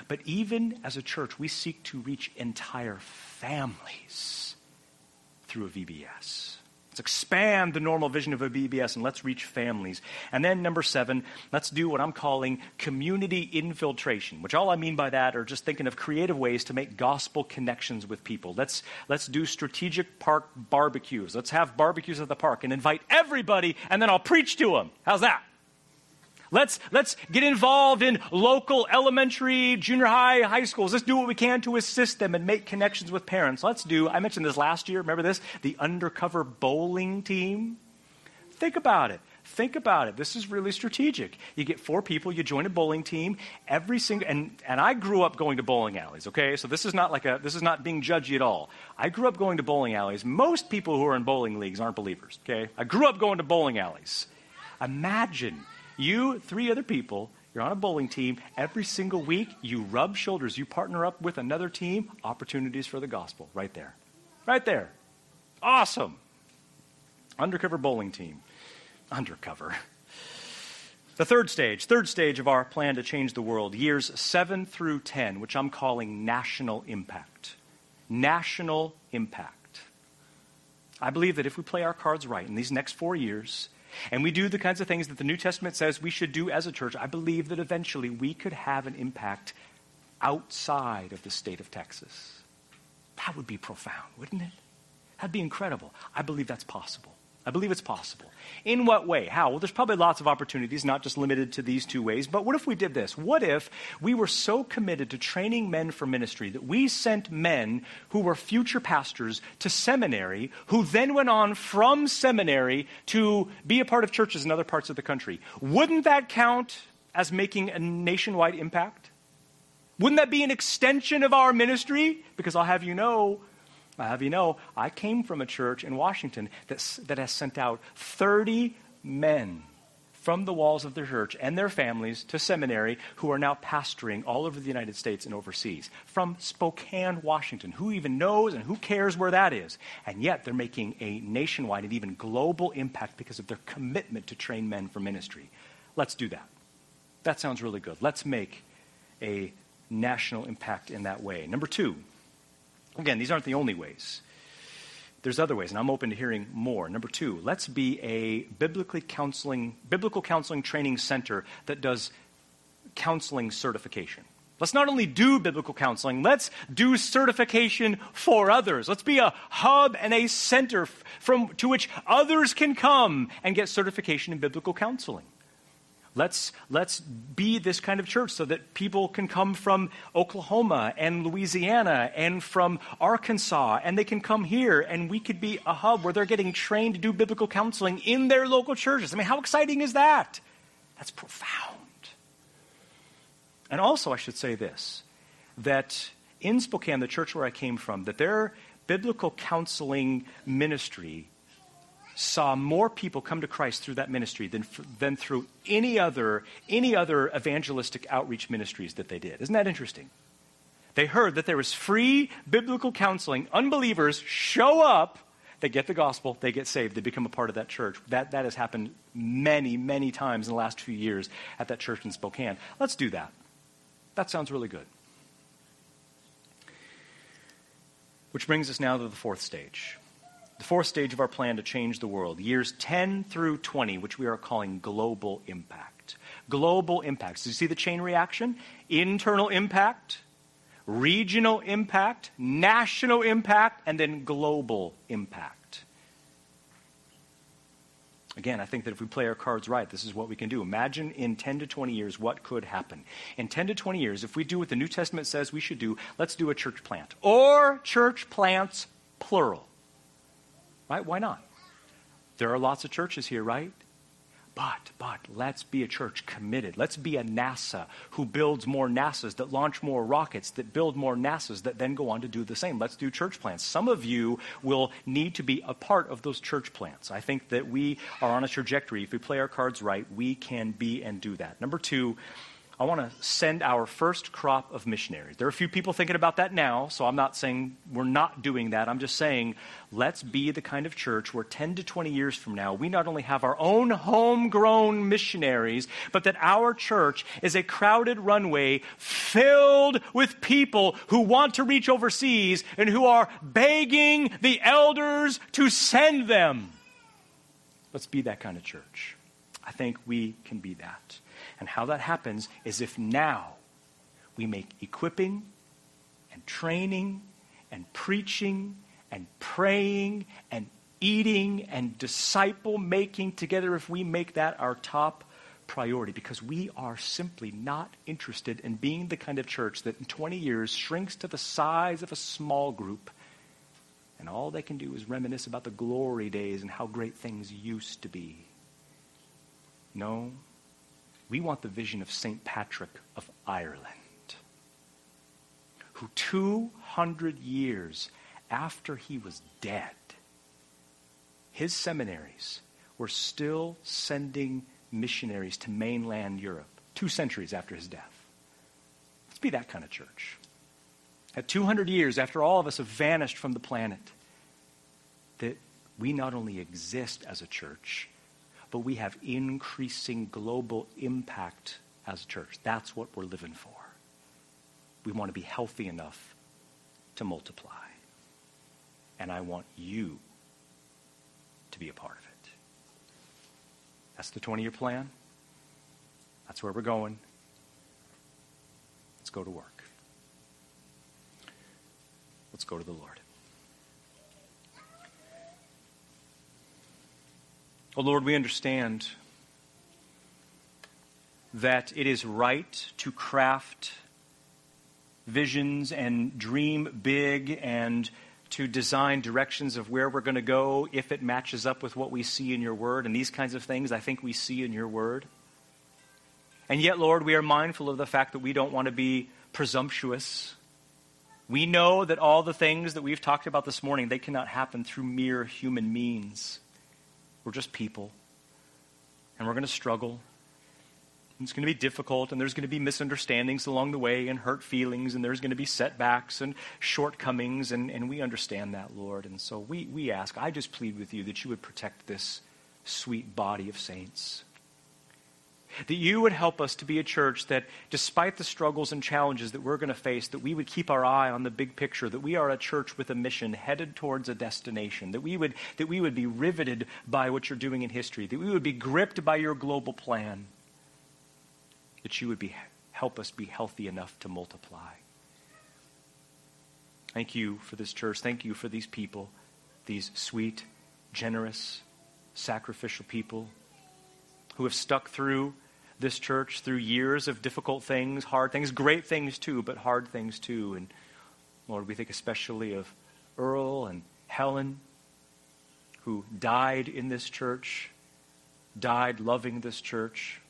but even as a church, we seek to reach entire families through a VBS. Let's expand the normal vision of a VBS and let's reach families. And then, number seven, let's do what I'm calling community infiltration, which all I mean by that are just thinking of creative ways to make gospel connections with people. Let's, let's do strategic park barbecues. Let's have barbecues at the park and invite everybody, and then I'll preach to them. How's that? Let's, let's get involved in local elementary, junior high, high schools. Let's do what we can to assist them and make connections with parents. Let's do, I mentioned this last year, remember this? The undercover bowling team. Think about it. Think about it. This is really strategic. You get four people, you join a bowling team, every single and, and I grew up going to bowling alleys, okay? So this is not like a this is not being judgy at all. I grew up going to bowling alleys. Most people who are in bowling leagues aren't believers, okay? I grew up going to bowling alleys. Imagine you, three other people, you're on a bowling team. Every single week, you rub shoulders. You partner up with another team. Opportunities for the gospel. Right there. Right there. Awesome. Undercover bowling team. Undercover. The third stage, third stage of our plan to change the world, years 7 through 10, which I'm calling national impact. National impact. I believe that if we play our cards right in these next four years, and we do the kinds of things that the New Testament says we should do as a church, I believe that eventually we could have an impact outside of the state of Texas. That would be profound, wouldn't it? That'd be incredible. I believe that's possible. I believe it's possible. In what way? How? Well, there's probably lots of opportunities, not just limited to these two ways. But what if we did this? What if we were so committed to training men for ministry that we sent men who were future pastors to seminary, who then went on from seminary to be a part of churches in other parts of the country? Wouldn't that count as making a nationwide impact? Wouldn't that be an extension of our ministry? Because I'll have you know, I have you know, I came from a church in Washington that, that has sent out 30 men from the walls of their church and their families to seminary who are now pastoring all over the United States and overseas. From Spokane, Washington. Who even knows and who cares where that is? And yet they're making a nationwide and even global impact because of their commitment to train men for ministry. Let's do that. That sounds really good. Let's make a national impact in that way. Number two, Again, these aren't the only ways. There's other ways, and I'm open to hearing more. Number two, let's be a biblically counseling, biblical counseling training center that does counseling certification. Let's not only do biblical counseling, let's do certification for others. Let's be a hub and a center from, to which others can come and get certification in biblical counseling. Let's, let's be this kind of church so that people can come from Oklahoma and Louisiana and from Arkansas and they can come here and we could be a hub where they're getting trained to do biblical counseling in their local churches. I mean, how exciting is that? That's profound. And also, I should say this that in Spokane, the church where I came from, that their biblical counseling ministry saw more people come to Christ through that ministry than, than through any other, any other evangelistic outreach ministries that they did. Isn't that interesting? They heard that there was free biblical counseling. Unbelievers show up, they get the gospel, they get saved, they become a part of that church. That, that has happened many, many times in the last few years at that church in Spokane. Let's do that. That sounds really good. Which brings us now to the fourth stage the fourth stage of our plan to change the world, years 10 through 20, which we are calling global impact. Global impacts. Do you see the chain reaction? Internal impact, regional impact, national impact, and then global impact. Again, I think that if we play our cards right, this is what we can do. Imagine in 10 to 20 years what could happen. In 10 to 20 years, if we do what the New Testament says we should do, let's do a church plant. Or church plants, plural. Right? Why not? There are lots of churches here, right? But, but, let's be a church committed. Let's be a NASA who builds more NASAs, that launch more rockets, that build more NASAs, that then go on to do the same. Let's do church plants. Some of you will need to be a part of those church plants. I think that we are on a trajectory. If we play our cards right, we can be and do that. Number two, I want to send our first crop of missionaries. There are a few people thinking about that now, so I'm not saying we're not doing that. I'm just saying let's be the kind of church where 10 to 20 years from now, we not only have our own homegrown missionaries, but that our church is a crowded runway filled with people who want to reach overseas and who are begging the elders to send them. Let's be that kind of church. I think we can be that. And how that happens is if now we make equipping and training and preaching and praying and eating and disciple making together, if we make that our top priority, because we are simply not interested in being the kind of church that in 20 years shrinks to the size of a small group. And all they can do is reminisce about the glory days and how great things used to be. No, we want the vision of St. Patrick of Ireland, who 200 years after he was dead, his seminaries were still sending missionaries to mainland Europe, two centuries after his death. Let's be that kind of church. At 200 years after all of us have vanished from the planet, that we not only exist as a church, but we have increasing global impact as a church. That's what we're living for. We want to be healthy enough to multiply. And I want you to be a part of it. That's the 20 year plan. That's where we're going. Let's go to work. Let's go to the Lord. Oh Lord, we understand that it is right to craft visions and dream big and to design directions of where we're going to go if it matches up with what we see in your word and these kinds of things I think we see in your word. And yet, Lord, we are mindful of the fact that we don't want to be presumptuous. We know that all the things that we've talked about this morning, they cannot happen through mere human means. We're just people. And we're going to struggle. It's going to be difficult, and there's going to be misunderstandings along the way, and hurt feelings, and there's going to be setbacks and shortcomings, and, and we understand that, Lord. And so we, we ask, I just plead with you that you would protect this sweet body of saints. That you would help us to be a church that, despite the struggles and challenges that we're going to face, that we would keep our eye on the big picture, that we are a church with a mission headed towards a destination, that we would, that we would be riveted by what you're doing in history, that we would be gripped by your global plan, that you would be, help us be healthy enough to multiply. Thank you for this church. Thank you for these people, these sweet, generous, sacrificial people who have stuck through this church through years of difficult things, hard things, great things too, but hard things too. And Lord, we think especially of Earl and Helen, who died in this church, died loving this church,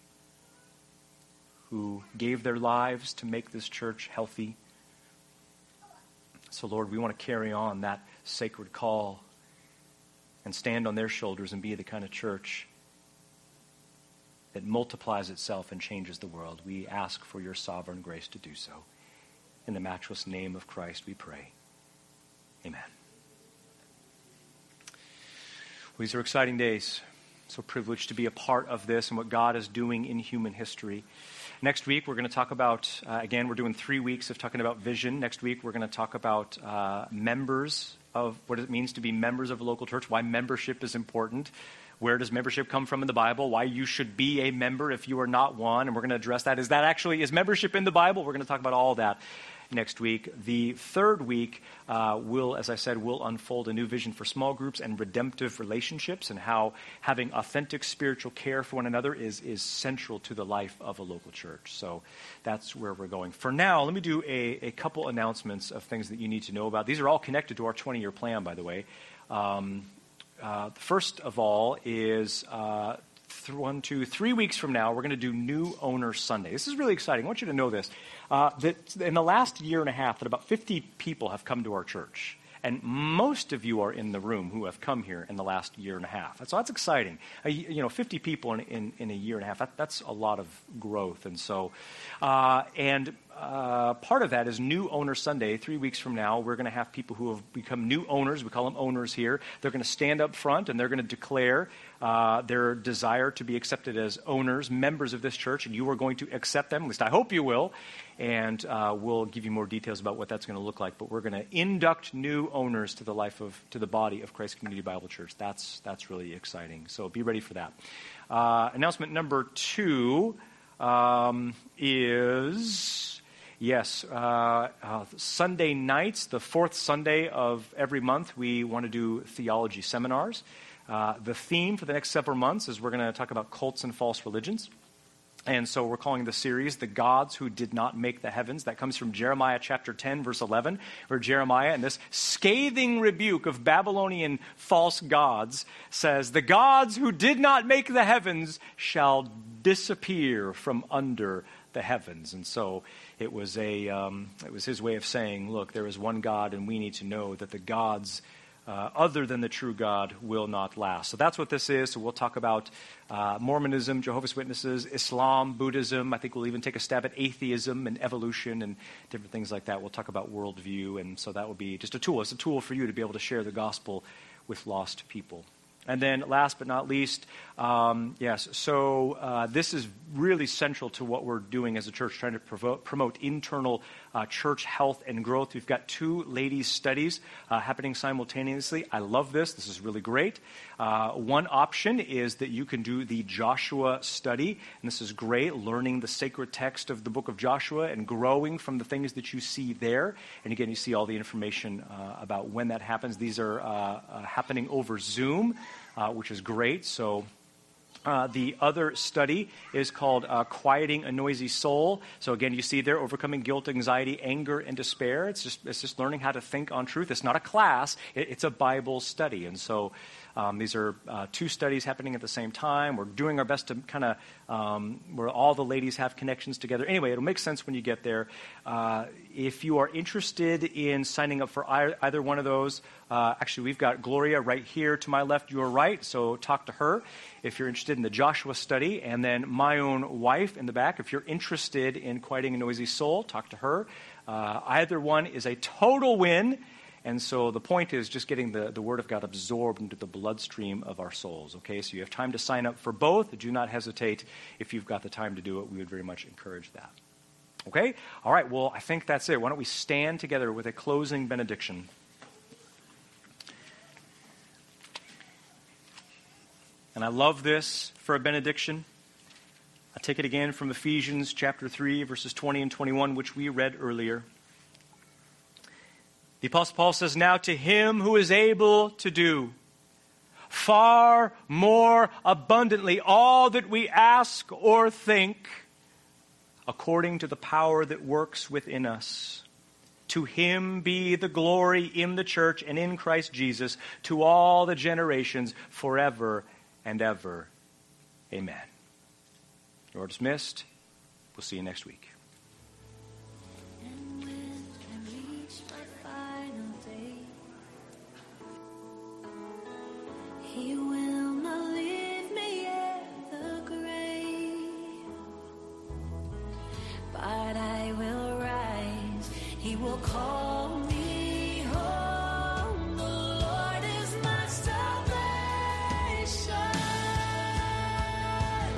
who gave their lives to make this church healthy. So, Lord, we want to carry on that sacred call and stand on their shoulders and be the kind of church that multiplies itself and changes the world. We ask for your sovereign grace to do so. In the matchless name of Christ, we pray. Amen. Well, these are exciting days. So privileged to be a part of this and what God is doing in human history. Next week, we're going to talk about, uh, again, we're doing three weeks of talking about vision. Next week, we're going to talk about uh, members of what it means to be members of a local church, why membership is important. Where does membership come from in the Bible? Why you should be a member if you are not one. And we're going to address that. Is that actually, is membership in the Bible? We're going to talk about all that next week. The third week uh, will, as I said, will unfold a new vision for small groups and redemptive relationships and how having authentic spiritual care for one another is, is central to the life of a local church. So that's where we're going. For now, let me do a, a couple announcements of things that you need to know about. These are all connected to our 20 year plan, by the way. Um, uh, first of all is uh, th- one, two, three weeks from now, we're going to do New Owner Sunday. This is really exciting. I want you to know this. Uh, that in the last year and a half, that about 50 people have come to our church. And most of you are in the room who have come here in the last year and a half. So that's exciting. You know, 50 people in, in, in, a year and a half, that, that's a lot of growth. And so, uh, and uh, part of that is New Owner Sunday. Three weeks from now, we're going to have people who have become new owners. We call them owners here. They're going to stand up front and they're going to declare uh, their desire to be accepted as owners, members of this church, and you are going to accept them. At least I hope you will. And uh, we'll give you more details about what that's going to look like. But we're going to induct new owners to the life of, to the body of Christ Community Bible Church. That's that's really exciting. So be ready for that. Uh, announcement number two um, is. Yes, uh, uh, Sunday nights, the fourth Sunday of every month, we want to do theology seminars. Uh, the theme for the next several months is we're going to talk about cults and false religions. And so we're calling the series The Gods Who Did Not Make the Heavens. That comes from Jeremiah chapter 10, verse 11, where Jeremiah, in this scathing rebuke of Babylonian false gods, says, The gods who did not make the heavens shall disappear from under the heavens. And so it was, a, um, it was his way of saying, look, there is one God, and we need to know that the gods uh, other than the true God will not last. So that's what this is. So we'll talk about uh, Mormonism, Jehovah's Witnesses, Islam, Buddhism. I think we'll even take a stab at atheism and evolution and different things like that. We'll talk about worldview. And so that will be just a tool. It's a tool for you to be able to share the gospel with lost people. And then, last but not least, um, yes, so uh, this is really central to what we're doing as a church, trying to provoke, promote internal uh, church health and growth. We've got two ladies' studies uh, happening simultaneously. I love this. This is really great. Uh, one option is that you can do the Joshua study, and this is great, learning the sacred text of the book of Joshua and growing from the things that you see there. And again, you see all the information uh, about when that happens. These are uh, happening over Zoom, which is great. So uh, the other study is called uh, Quieting a Noisy Soul. So, again, you see there overcoming guilt, anxiety, anger, and despair. It's just, it's just learning how to think on truth. It's not a class, it, it's a Bible study. And so, um, these are uh, two studies happening at the same time. We're doing our best to kind of, um, where all the ladies have connections together. Anyway, it'll make sense when you get there. Uh, if you are interested in signing up for either one of those, uh, actually, we've got Gloria right here to my left, your right, so talk to her if you're interested in the Joshua study. And then my own wife in the back, if you're interested in quieting a noisy soul, talk to her. Uh, either one is a total win. And so the point is just getting the, the Word of God absorbed into the bloodstream of our souls. Okay, so you have time to sign up for both. Do not hesitate. If you've got the time to do it, we would very much encourage that. Okay? All right, well, I think that's it. Why don't we stand together with a closing benediction? And I love this for a benediction. I take it again from Ephesians chapter 3, verses 20 and 21, which we read earlier. The Apostle Paul says, Now to him who is able to do far more abundantly, all that we ask or think, according to the power that works within us. To him be the glory in the church and in Christ Jesus to all the generations forever and ever. Amen. You're dismissed. We'll see you next week. He will.